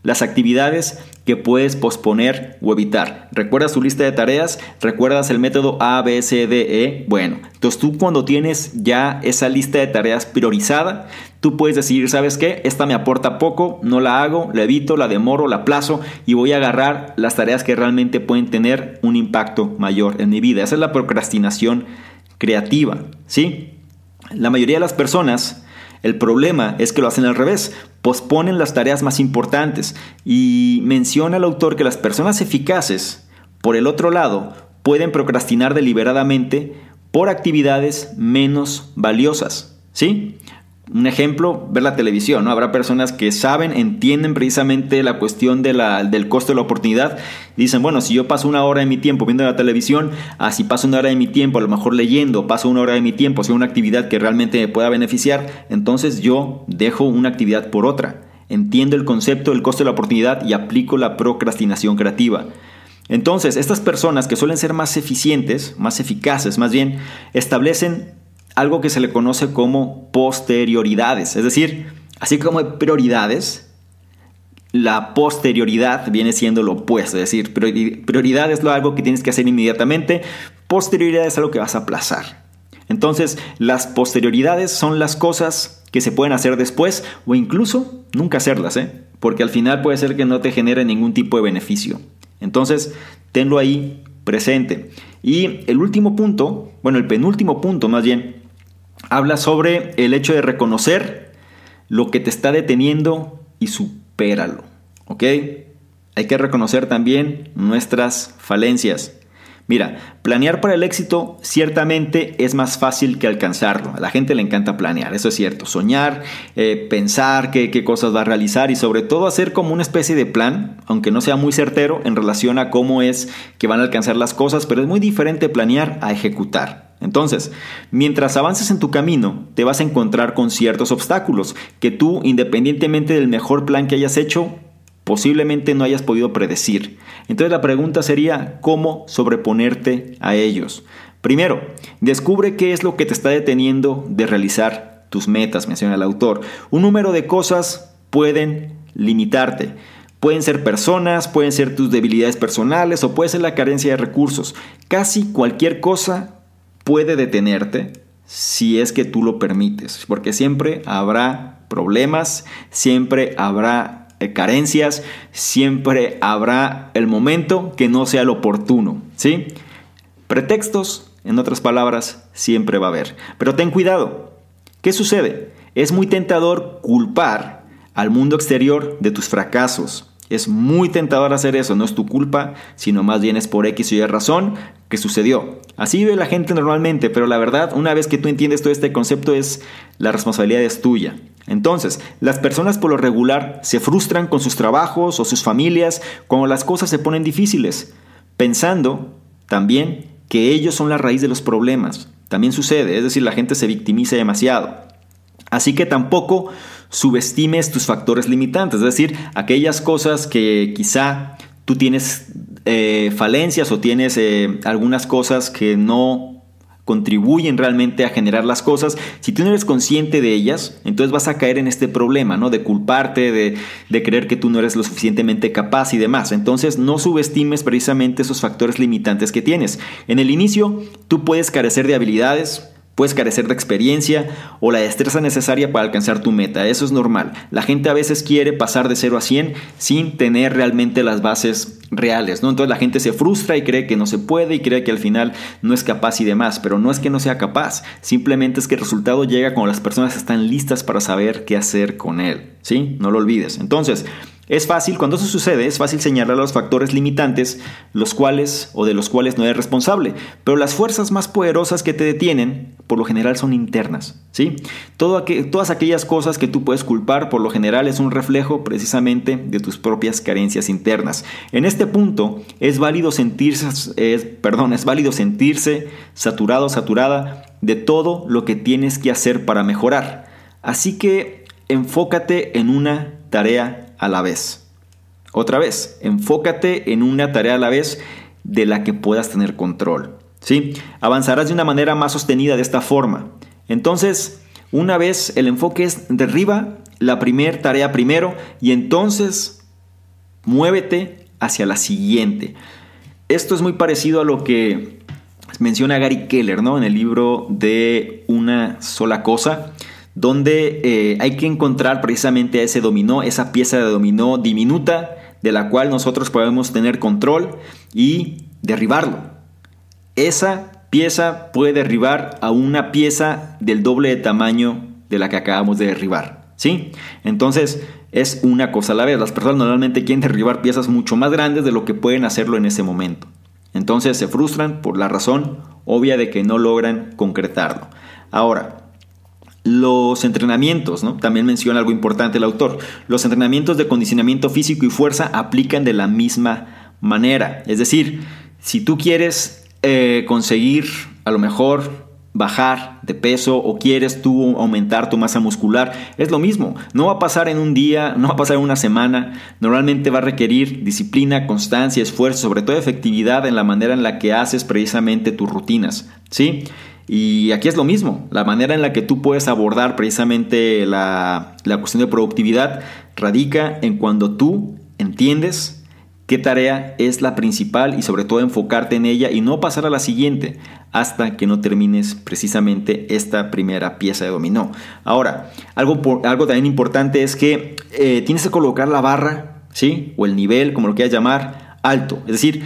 las actividades que puedes posponer o evitar. ¿Recuerdas tu lista de tareas? ¿Recuerdas el método A, B, C, D, E? Bueno, entonces tú cuando tienes ya esa lista de tareas priorizada, tú puedes decidir, ¿sabes qué? Esta me aporta poco, no la hago, la evito, la demoro, la aplazo y voy a agarrar las tareas que realmente pueden tener un impacto mayor en mi vida. Esa es la procrastinación creativa, ¿sí? La mayoría de las personas el problema es que lo hacen al revés, posponen las tareas más importantes y menciona el autor que las personas eficaces, por el otro lado, pueden procrastinar deliberadamente por actividades menos valiosas. ¿Sí? Un ejemplo, ver la televisión. ¿no? Habrá personas que saben, entienden precisamente la cuestión de la, del costo de la oportunidad. Dicen, bueno, si yo paso una hora de mi tiempo viendo la televisión, así paso una hora de mi tiempo, a lo mejor leyendo, paso una hora de mi tiempo haciendo una actividad que realmente me pueda beneficiar, entonces yo dejo una actividad por otra. Entiendo el concepto del costo de la oportunidad y aplico la procrastinación creativa. Entonces, estas personas que suelen ser más eficientes, más eficaces más bien, establecen algo que se le conoce como posterioridades. Es decir, así como hay prioridades, la posterioridad viene siendo lo opuesto. Es decir, prioridad es algo que tienes que hacer inmediatamente, posterioridad es algo que vas a aplazar. Entonces, las posterioridades son las cosas que se pueden hacer después o incluso nunca hacerlas, ¿eh? porque al final puede ser que no te genere ningún tipo de beneficio. Entonces, tenlo ahí presente. Y el último punto, bueno, el penúltimo punto más bien, habla sobre el hecho de reconocer lo que te está deteniendo y supéralo. ¿Ok? Hay que reconocer también nuestras falencias. Mira, planear para el éxito ciertamente es más fácil que alcanzarlo. A la gente le encanta planear, eso es cierto. Soñar, eh, pensar qué, qué cosas va a realizar y sobre todo hacer como una especie de plan, aunque no sea muy certero en relación a cómo es que van a alcanzar las cosas, pero es muy diferente planear a ejecutar. Entonces, mientras avances en tu camino, te vas a encontrar con ciertos obstáculos que tú, independientemente del mejor plan que hayas hecho, posiblemente no hayas podido predecir. Entonces la pregunta sería, ¿cómo sobreponerte a ellos? Primero, descubre qué es lo que te está deteniendo de realizar tus metas, menciona el autor. Un número de cosas pueden limitarte. Pueden ser personas, pueden ser tus debilidades personales o puede ser la carencia de recursos. Casi cualquier cosa puede detenerte si es que tú lo permites, porque siempre habrá problemas, siempre habrá eh, carencias, siempre habrá el momento que no sea el oportuno, ¿sí? Pretextos, en otras palabras, siempre va a haber. Pero ten cuidado. ¿Qué sucede? Es muy tentador culpar al mundo exterior de tus fracasos. Es muy tentador hacer eso, no es tu culpa, sino más bien es por X o Y razón que sucedió. Así ve la gente normalmente, pero la verdad, una vez que tú entiendes todo este concepto, es la responsabilidad es tuya. Entonces, las personas por lo regular se frustran con sus trabajos o sus familias cuando las cosas se ponen difíciles, pensando también que ellos son la raíz de los problemas. También sucede, es decir, la gente se victimiza demasiado. Así que tampoco subestimes tus factores limitantes, es decir, aquellas cosas que quizá tú tienes eh, falencias o tienes eh, algunas cosas que no contribuyen realmente a generar las cosas, si tú no eres consciente de ellas, entonces vas a caer en este problema, ¿no? De culparte, de, de, creer que tú no eres lo suficientemente capaz y demás. Entonces no subestimes precisamente esos factores limitantes que tienes. En el inicio, tú puedes carecer de habilidades, Puedes carecer de experiencia o la destreza necesaria para alcanzar tu meta. Eso es normal. La gente a veces quiere pasar de 0 a 100 sin tener realmente las bases reales. ¿no? Entonces la gente se frustra y cree que no se puede y cree que al final no es capaz y demás. Pero no es que no sea capaz. Simplemente es que el resultado llega cuando las personas están listas para saber qué hacer con él. ¿Sí? No lo olvides. Entonces, es fácil, cuando eso sucede, es fácil señalar los factores limitantes, los cuales o de los cuales no eres responsable, pero las fuerzas más poderosas que te detienen, por lo general son internas, ¿sí? Todas aquellas cosas que tú puedes culpar, por lo general es un reflejo precisamente de tus propias carencias internas. En este punto es válido sentirse, perdón, es válido sentirse saturado, saturada de todo lo que tienes que hacer para mejorar. Así que enfócate en una tarea a la vez. Otra vez, enfócate en una tarea a la vez de la que puedas tener control. ¿sí? Avanzarás de una manera más sostenida de esta forma. Entonces, una vez el enfoque es derriba la primera tarea primero y entonces muévete hacia la siguiente. Esto es muy parecido a lo que menciona Gary Keller ¿no? en el libro de Una sola cosa donde eh, hay que encontrar precisamente ese dominó, esa pieza de dominó diminuta de la cual nosotros podemos tener control y derribarlo. Esa pieza puede derribar a una pieza del doble de tamaño de la que acabamos de derribar. ¿Sí? Entonces es una cosa a la vez. Las personas normalmente quieren derribar piezas mucho más grandes de lo que pueden hacerlo en ese momento. Entonces se frustran por la razón obvia de que no logran concretarlo. Ahora, los entrenamientos, ¿no? también menciona algo importante el autor, los entrenamientos de condicionamiento físico y fuerza aplican de la misma manera. Es decir, si tú quieres eh, conseguir a lo mejor bajar de peso o quieres tú aumentar tu masa muscular, es lo mismo. No va a pasar en un día, no va a pasar en una semana. Normalmente va a requerir disciplina, constancia, esfuerzo, sobre todo efectividad en la manera en la que haces precisamente tus rutinas. ¿Sí? Y aquí es lo mismo, la manera en la que tú puedes abordar precisamente la, cuestión de productividad radica en cuando tú entiendes qué tarea es la principal y sobre todo enfocarte en ella y no pasar a la siguiente hasta que no termines precisamente esta primera pieza de dominó. Ahora, algo, algo también importante es que eh, tienes que colocar la barra, ¿sí? O el nivel, como lo quieras llamar, alto. Es decir,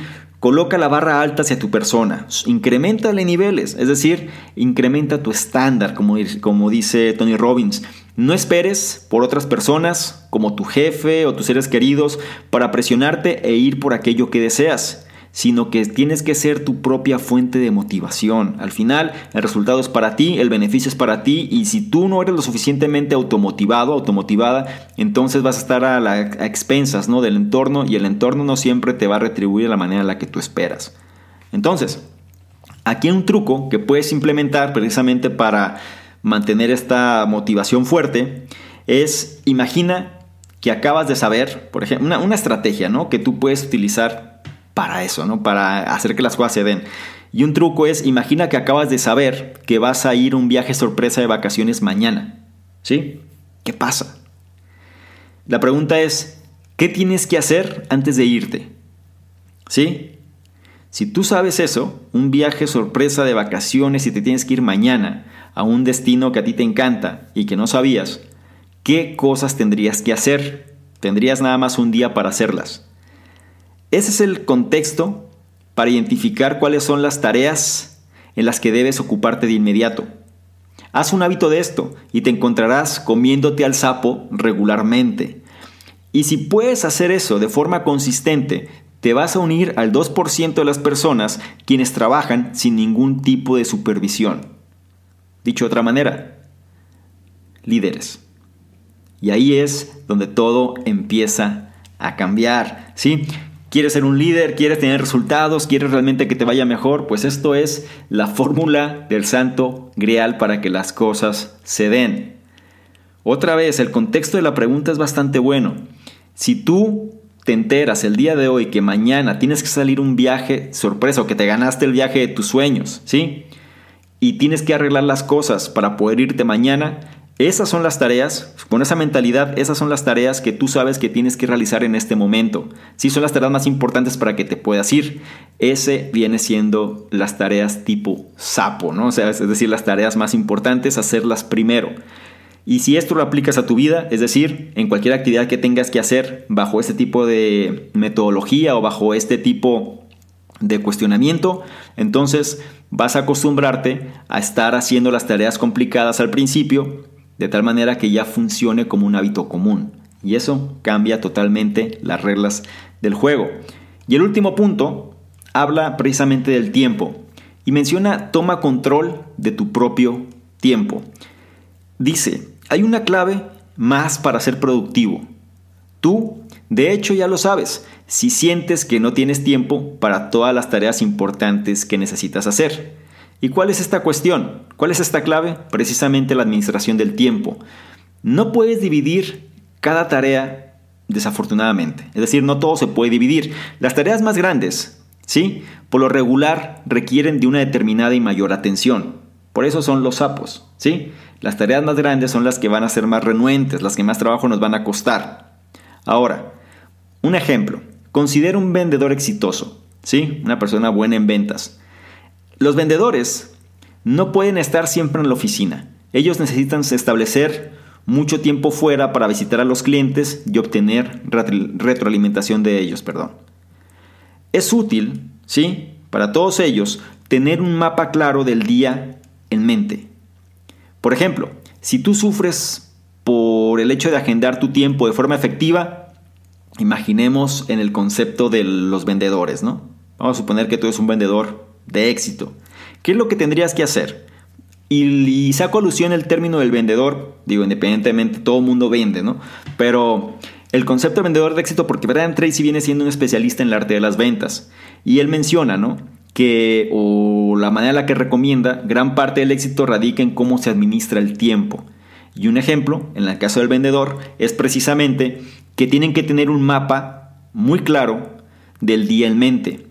Coloca la barra alta hacia tu persona, incrementale niveles, es decir, incrementa tu estándar, como, como dice Tony Robbins. No esperes por otras personas, como tu jefe o tus seres queridos, para presionarte e ir por aquello que deseas sino que tienes que ser tu propia fuente de motivación. Al final, el resultado es para ti, el beneficio es para ti, y si tú no eres lo suficientemente automotivado, automotivada, entonces vas a estar a, la, expensas ¿no? del entorno y el entorno no siempre te va a retribuir de la manera en la que tú esperas. Entonces, aquí hay un truco que puedes implementar precisamente para mantener esta motivación fuerte, es imagina que acabas de saber, por ejemplo, una, una estrategia ¿no? que tú puedes utilizar para eso, ¿no? Para hacer que las cosas se den. Y un truco es, imagina que acabas de saber que vas a ir un viaje sorpresa de vacaciones mañana. ¿Sí? ¿Qué pasa? La pregunta es, ¿qué tienes que hacer antes de irte? ¿Sí? Si tú sabes eso, un viaje sorpresa de vacaciones y te tienes que ir mañana a un destino que a ti te encanta y que no sabías, ¿qué cosas tendrías que hacer? Tendrías nada más un día para hacerlas. Ese es el contexto para identificar cuáles son las tareas en las que debes ocuparte de inmediato. Haz un hábito de esto y te encontrarás comiéndote al sapo regularmente. Y si puedes hacer eso de forma consistente, te vas a unir al 2% de las personas quienes trabajan sin ningún tipo de supervisión. Dicho de otra manera, líderes. Y ahí es donde todo empieza a cambiar, ¿sí? ¿Quieres ser un líder? ¿Quieres tener resultados? ¿Quieres realmente que te vaya mejor? Pues esto es la fórmula del santo grial para que las cosas se den. Otra vez, el contexto de la pregunta es bastante bueno. Si tú te enteras el día de hoy que mañana tienes que salir un viaje sorpresa o que te ganaste el viaje de tus sueños, ¿sí? Y tienes que arreglar las cosas para poder irte mañana, esas son las tareas, con esa mentalidad, esas son las tareas que tú sabes que tienes que realizar en este momento. Sí, son las tareas más importantes para que te puedas ir. Ese viene siendo las tareas tipo sapo, ¿no? O sea, es decir, las tareas más importantes, hacerlas primero. Y si esto lo aplicas a tu vida, es decir, en cualquier actividad que tengas que hacer bajo este tipo de metodología o bajo este tipo de cuestionamiento, entonces vas a acostumbrarte a estar haciendo las tareas complicadas al principio de tal manera que ya funcione como un hábito común. Y eso cambia totalmente las reglas del juego. Y el último punto habla precisamente del tiempo y menciona toma control de tu propio tiempo. Dice, hay una clave más para ser productivo. Tú, de hecho, ya lo sabes, si sientes que no tienes tiempo para todas las tareas importantes que necesitas hacer. ¿Y cuál es esta cuestión? ¿Cuál es esta clave? Precisamente la administración del tiempo. No puedes dividir cada tarea desafortunadamente. Es decir, no todo se puede dividir. Las tareas más grandes, ¿sí? Por lo regular requieren de una determinada y mayor atención. Por eso son los sapos, ¿sí? Las tareas más grandes son las que van a ser más renuentes, las que más trabajo nos van a costar. Ahora, un ejemplo. Considera un vendedor exitoso, ¿sí? Una persona buena en ventas. Los vendedores no pueden estar siempre en la oficina. Ellos necesitan establecer mucho tiempo fuera para visitar a los clientes y obtener retroalimentación de ellos, perdón. Es útil, ¿sí? Para todos ellos, tener un mapa claro del día en mente. Por ejemplo, si tú sufres por el hecho de agendar tu tiempo de forma efectiva, imaginemos en el concepto de los vendedores, ¿no? Vamos a suponer que tú eres un vendedor de éxito. ¿Qué es lo que tendrías que hacer? Y, saco alusión el término del vendedor, digo, independientemente, todo mundo vende, ¿no? Pero el concepto de vendedor de éxito, porque Brian Tracy viene siendo un especialista en el arte de las ventas. Y él menciona, ¿no? Que, o la manera en la que recomienda, gran parte del éxito radica en cómo se administra el tiempo. Y un ejemplo, en el caso del vendedor, es precisamente que tienen que tener un mapa muy claro del día en mente.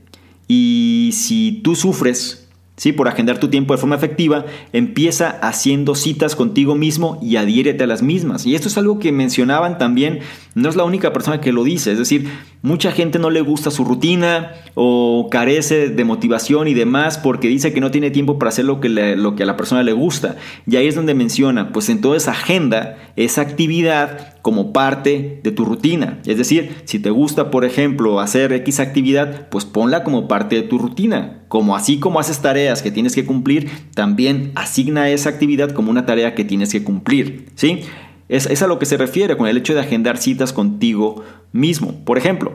Y si tú sufres ¿sí? por agendar tu tiempo de forma efectiva, empieza haciendo citas contigo mismo y adhiérete a las mismas. Y esto es algo que mencionaban también, no es la única persona que lo dice, es decir, mucha gente no le gusta su rutina o carece de motivación y demás porque dice que no tiene tiempo para hacer lo que, lo que a la persona le gusta. Y ahí es donde menciona, pues entonces agenda esa actividad como parte de tu rutina. Es decir, si te gusta, por ejemplo, hacer X actividad, pues ponla como parte de tu rutina. Como así como haces tareas que tienes que cumplir, también asigna esa actividad como una tarea que tienes que cumplir. ¿sí? Es, a lo que se refiere con el hecho de agendar citas contigo mismo. Por ejemplo,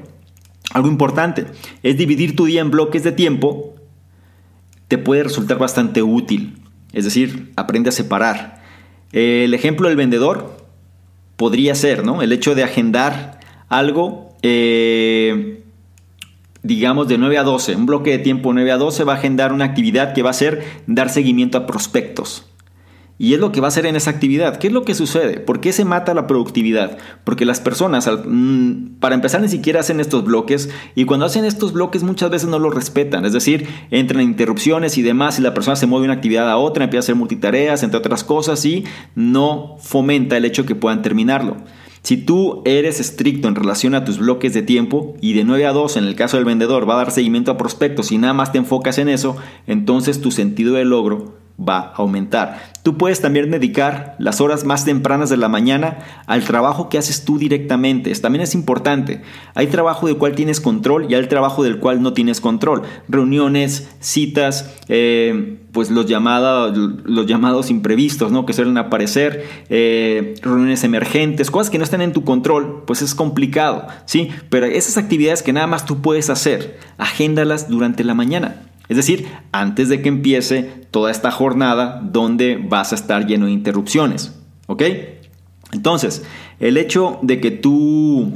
algo importante es dividir tu día en bloques de tiempo. Te puede resultar bastante útil. Es decir, aprende a separar. El ejemplo del vendedor podría ser, ¿no? El hecho de agendar algo, eh, digamos, de 9 a 12, un bloque de tiempo 9 a 12 va a agendar una actividad que va a ser dar seguimiento a prospectos. Y es lo que va a hacer en esa actividad. ¿Qué es lo que sucede? ¿Por qué se mata la productividad? Porque las personas, mm, para empezar, ni siquiera hacen estos bloques y cuando hacen estos bloques muchas veces no los respetan. Es decir, entran interrupciones y demás y la persona se mueve de una actividad a otra, empieza a hacer multitareas, entre otras cosas y no fomenta el hecho que puedan terminarlo. Si tú eres estricto en relación a tus bloques de tiempo y de 9 a 2 en el caso del vendedor va a dar seguimiento a prospectos y nada más te enfocas en eso, entonces tu sentido de logro va a aumentar. Tú puedes también dedicar las horas más tempranas de la mañana al trabajo que haces tú directamente. También es importante. Hay trabajo del cual tienes control y hay trabajo del cual no tienes control. Reuniones, citas, eh, pues los llamados, los llamados imprevistos, ¿no? Que suelen aparecer, eh, reuniones emergentes, cosas que no están en tu control, pues es complicado, ¿sí? Pero esas actividades que nada más tú puedes hacer, agéndalas durante la mañana. Es decir, antes de que empiece toda esta jornada donde vas a estar lleno de interrupciones. ¿Ok? Entonces, el hecho de que tú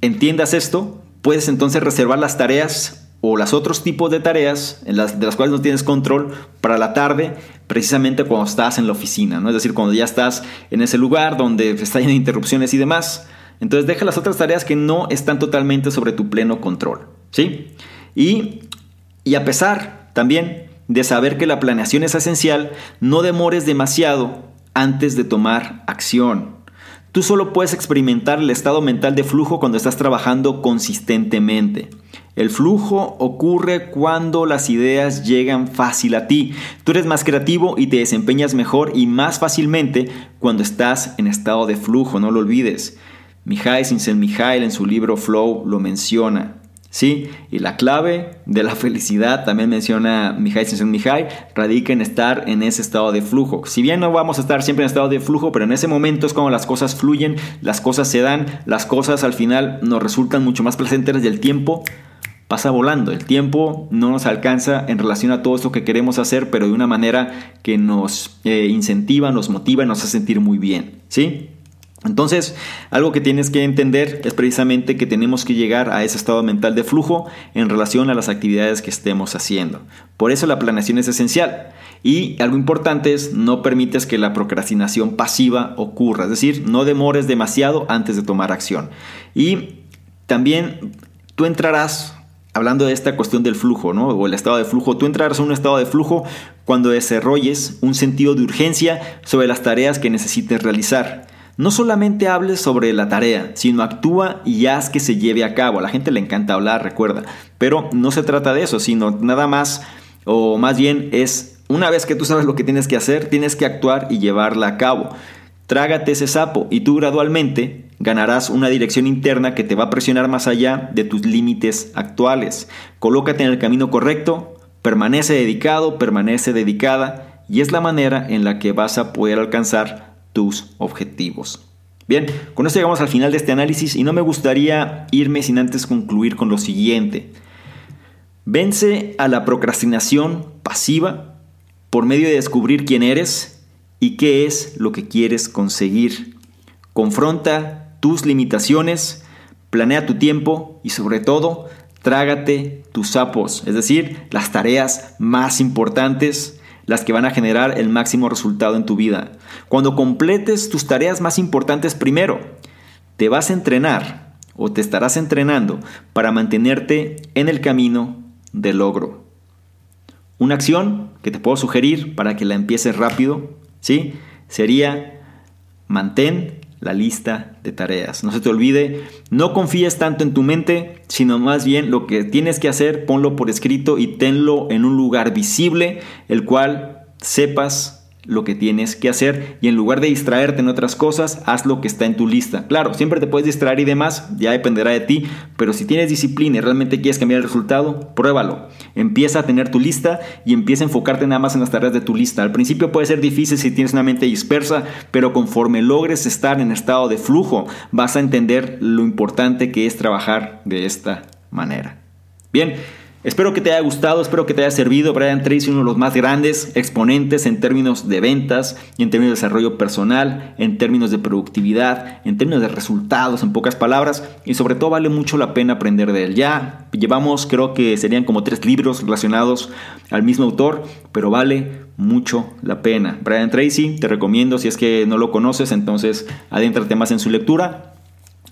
entiendas esto, puedes entonces reservar las tareas o los otros tipos de tareas en las, de las cuales no tienes control para la tarde, precisamente cuando estás en la oficina, ¿no? Es decir, cuando ya estás en ese lugar donde está lleno de interrupciones y demás. Entonces deja las otras tareas que no están totalmente sobre tu pleno control, ¿sí? Y y a pesar también de saber que la planeación es esencial, no demores demasiado antes de tomar acción. Tú solo puedes experimentar el estado mental de flujo cuando estás trabajando consistentemente. El flujo ocurre cuando las ideas llegan fácil a ti. Tú eres más creativo y te desempeñas mejor y más fácilmente cuando estás en estado de flujo, no lo olvides. Mihai Csikszentmihalyi en su libro Flow lo menciona. ¿Sí? Y la clave de la felicidad, también menciona Mihai Mihai, radica en estar en ese estado de flujo. Si bien no vamos a estar siempre en estado de flujo, pero en ese momento es cuando las cosas fluyen, las cosas se dan, las cosas al final nos resultan mucho más placenteras y el tiempo pasa volando. El tiempo no nos alcanza en relación a todo esto que queremos hacer, pero de una manera que nos eh, incentiva, nos motiva y nos hace sentir muy bien, ¿sí? Entonces, algo que tienes que entender es precisamente que tenemos que llegar a ese estado mental de flujo en relación a las actividades que estemos haciendo. Por eso la planeación es esencial. Y algo importante es no permites que la procrastinación pasiva ocurra, es decir, no demores demasiado antes de tomar acción. Y también tú entrarás, hablando de esta cuestión del flujo, ¿no? o el estado de flujo, tú entrarás en un estado de flujo cuando desarrolles un sentido de urgencia sobre las tareas que necesites realizar. No solamente hables sobre la tarea, sino actúa y haz que se lleve a cabo. A la gente le encanta hablar, recuerda. Pero no se trata de eso, sino nada más, o más bien es, una vez que tú sabes lo que tienes que hacer, tienes que actuar y llevarla a cabo. Trágate ese sapo y tú gradualmente ganarás una dirección interna que te va a presionar más allá de tus límites actuales. Colócate en el camino correcto, permanece dedicado, permanece dedicada y es la manera en la que vas a poder alcanzar tus objetivos. Bien, con esto llegamos al final de este análisis y no me gustaría irme sin antes concluir con lo siguiente. Vence a la procrastinación pasiva por medio de descubrir quién eres y qué es lo que quieres conseguir. Confronta tus limitaciones, planea tu tiempo y sobre todo, trágate tus sapos, es decir, las tareas más importantes las que van a generar el máximo resultado en tu vida. Cuando completes tus tareas más importantes primero, te vas a entrenar o te estarás entrenando para mantenerte en el camino del logro. Una acción que te puedo sugerir para que la empieces rápido, ¿sí? Sería mantén la lista de tareas. No se te olvide, no confíes tanto en tu mente, sino más bien lo que tienes que hacer, ponlo por escrito y tenlo en un lugar visible, el cual sepas lo que tienes que hacer y en lugar de distraerte en otras cosas, haz lo que está en tu lista. Claro, siempre te puedes distraer y demás, ya dependerá de ti, pero si tienes disciplina y realmente quieres cambiar el resultado, pruébalo. Empieza a tener tu lista y empieza a enfocarte nada más en las tareas de tu lista. Al principio puede ser difícil si tienes una mente dispersa, pero conforme logres estar en estado de flujo, vas a entender lo importante que es trabajar de esta manera. Bien, Espero que te haya gustado, espero que te haya servido. Brian Tracy, uno de los más grandes exponentes en términos de ventas en términos de desarrollo personal, en términos de productividad, en términos de resultados, en pocas palabras. Y sobre todo vale mucho la pena aprender de él. Ya llevamos, creo que serían como tres libros relacionados al mismo autor, pero vale mucho la pena. Brian Tracy, te recomiendo, si es que no lo conoces, entonces adéntrate más en su lectura.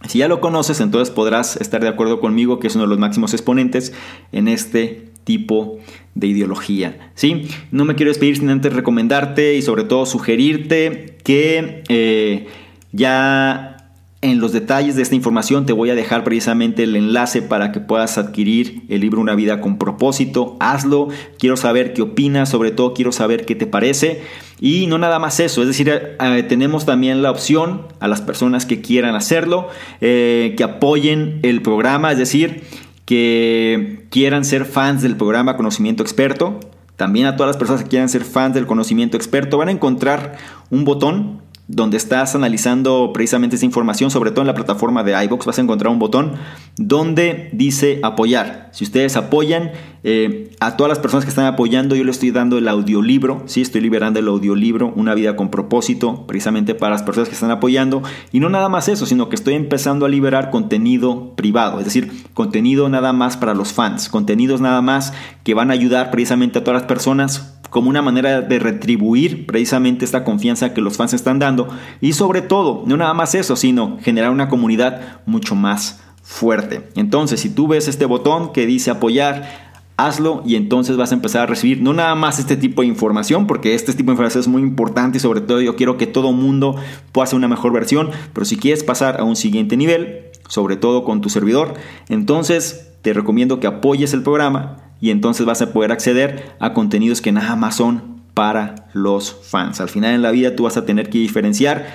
Si ya lo conoces, entonces podrás estar de acuerdo conmigo que es uno de los máximos exponentes en este tipo de ideología. ¿sí? No me quiero despedir sin antes recomendarte y sobre todo sugerirte que eh, ya en los detalles de esta información te voy a dejar precisamente el enlace para que puedas adquirir el libro Una vida con propósito. Hazlo, quiero saber qué opinas, sobre todo quiero saber qué te parece. Y no nada más eso, es decir, eh, tenemos también la opción a las personas que quieran hacerlo, eh, que apoyen el programa, es decir, que quieran ser fans del programa Conocimiento Experto. También a todas las personas que quieran ser fans del conocimiento experto van a encontrar un botón donde estás analizando precisamente esa información, sobre todo en la plataforma de iBox, vas a encontrar un botón donde dice apoyar. Si ustedes apoyan eh, a todas las personas que están apoyando, yo le estoy dando el audiolibro, sí, estoy liberando el audiolibro, Una vida con propósito, precisamente para las personas que están apoyando. Y no nada más eso, sino que estoy empezando a liberar contenido privado, es decir, contenido nada más para los fans, contenidos nada más que van a ayudar precisamente a todas las personas como una manera de retribuir precisamente esta confianza que los fans están dando y sobre todo, no nada más eso, sino generar una comunidad mucho más fuerte. Entonces, si tú ves este botón que dice apoyar, hazlo y entonces vas a empezar a recibir no nada más este tipo de información, porque este tipo de información es muy importante y sobre todo yo quiero que todo mundo pueda hacer una mejor versión, pero si quieres pasar a un siguiente nivel, sobre todo con tu servidor, entonces te recomiendo que apoyes el programa y entonces vas a poder acceder a contenidos que nada más son para los fans. Al final en la vida tú vas a tener que diferenciar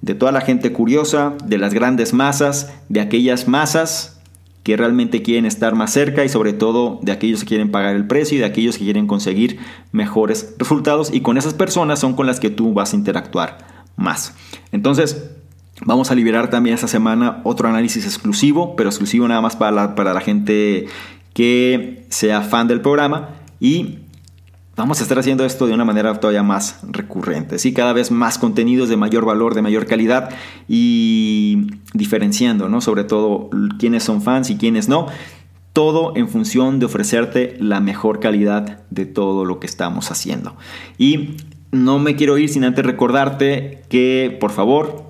de toda la gente curiosa, de las grandes masas, de aquellas masas que realmente quieren estar más cerca y sobre todo de aquellos que quieren pagar el precio y de aquellos que quieren conseguir mejores resultados y con esas personas son con las que tú vas a interactuar más. Entonces, Vamos a liberar también esta semana otro análisis exclusivo, pero exclusivo nada más para la, para la gente que sea fan del programa y vamos a estar haciendo esto de una manera todavía más recurrente, ¿sí? cada vez más contenidos de mayor valor, de mayor calidad y diferenciando, ¿no? sobre todo quiénes son fans y quiénes no. Todo en función de ofrecerte la mejor calidad de todo lo que estamos haciendo. Y no me quiero ir sin antes recordarte que, por favor,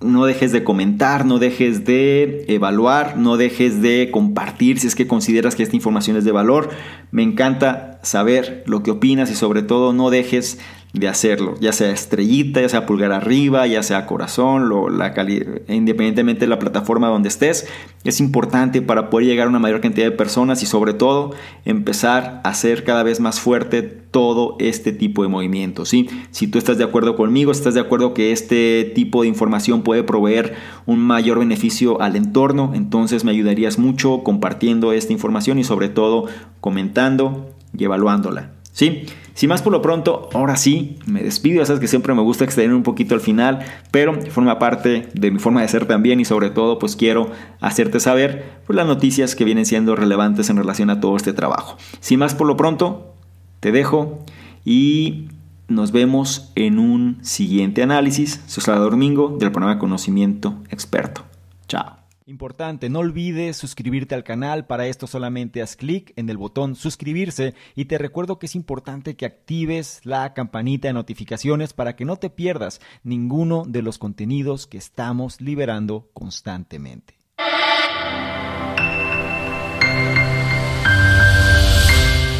no dejes de comentar, no dejes de evaluar, no dejes de compartir si es que consideras que esta información es de valor. Me encanta saber lo que opinas y sobre todo no dejes de hacerlo, ya sea estrellita, ya sea pulgar arriba, ya sea corazón, lo, la independientemente de la plataforma donde estés, es importante para poder llegar a una mayor cantidad de personas y sobre todo empezar a hacer cada vez más fuerte todo este tipo de movimientos. ¿sí? Si tú estás de acuerdo conmigo, estás de acuerdo que este tipo de información puede proveer un mayor beneficio al entorno, entonces me ayudarías mucho compartiendo esta información y sobre todo comentando y evaluándola. ¿sí? Sin más por lo pronto, ahora sí, me despido. Ya sabes que siempre me gusta extender un poquito al final, pero forma parte de mi forma de ser también y sobre todo pues quiero hacerte saber pues, las noticias que vienen siendo relevantes en relación a todo este trabajo. Sin más por lo pronto, te dejo y nos vemos en un siguiente análisis. Soy Salvador Domingo del programa Conocimiento Experto. Chao. Importante, no olvides suscribirte al canal, para esto solamente haz clic en el botón suscribirse y te recuerdo que es importante que actives la campanita de notificaciones para que no te pierdas ninguno de los contenidos que estamos liberando constantemente.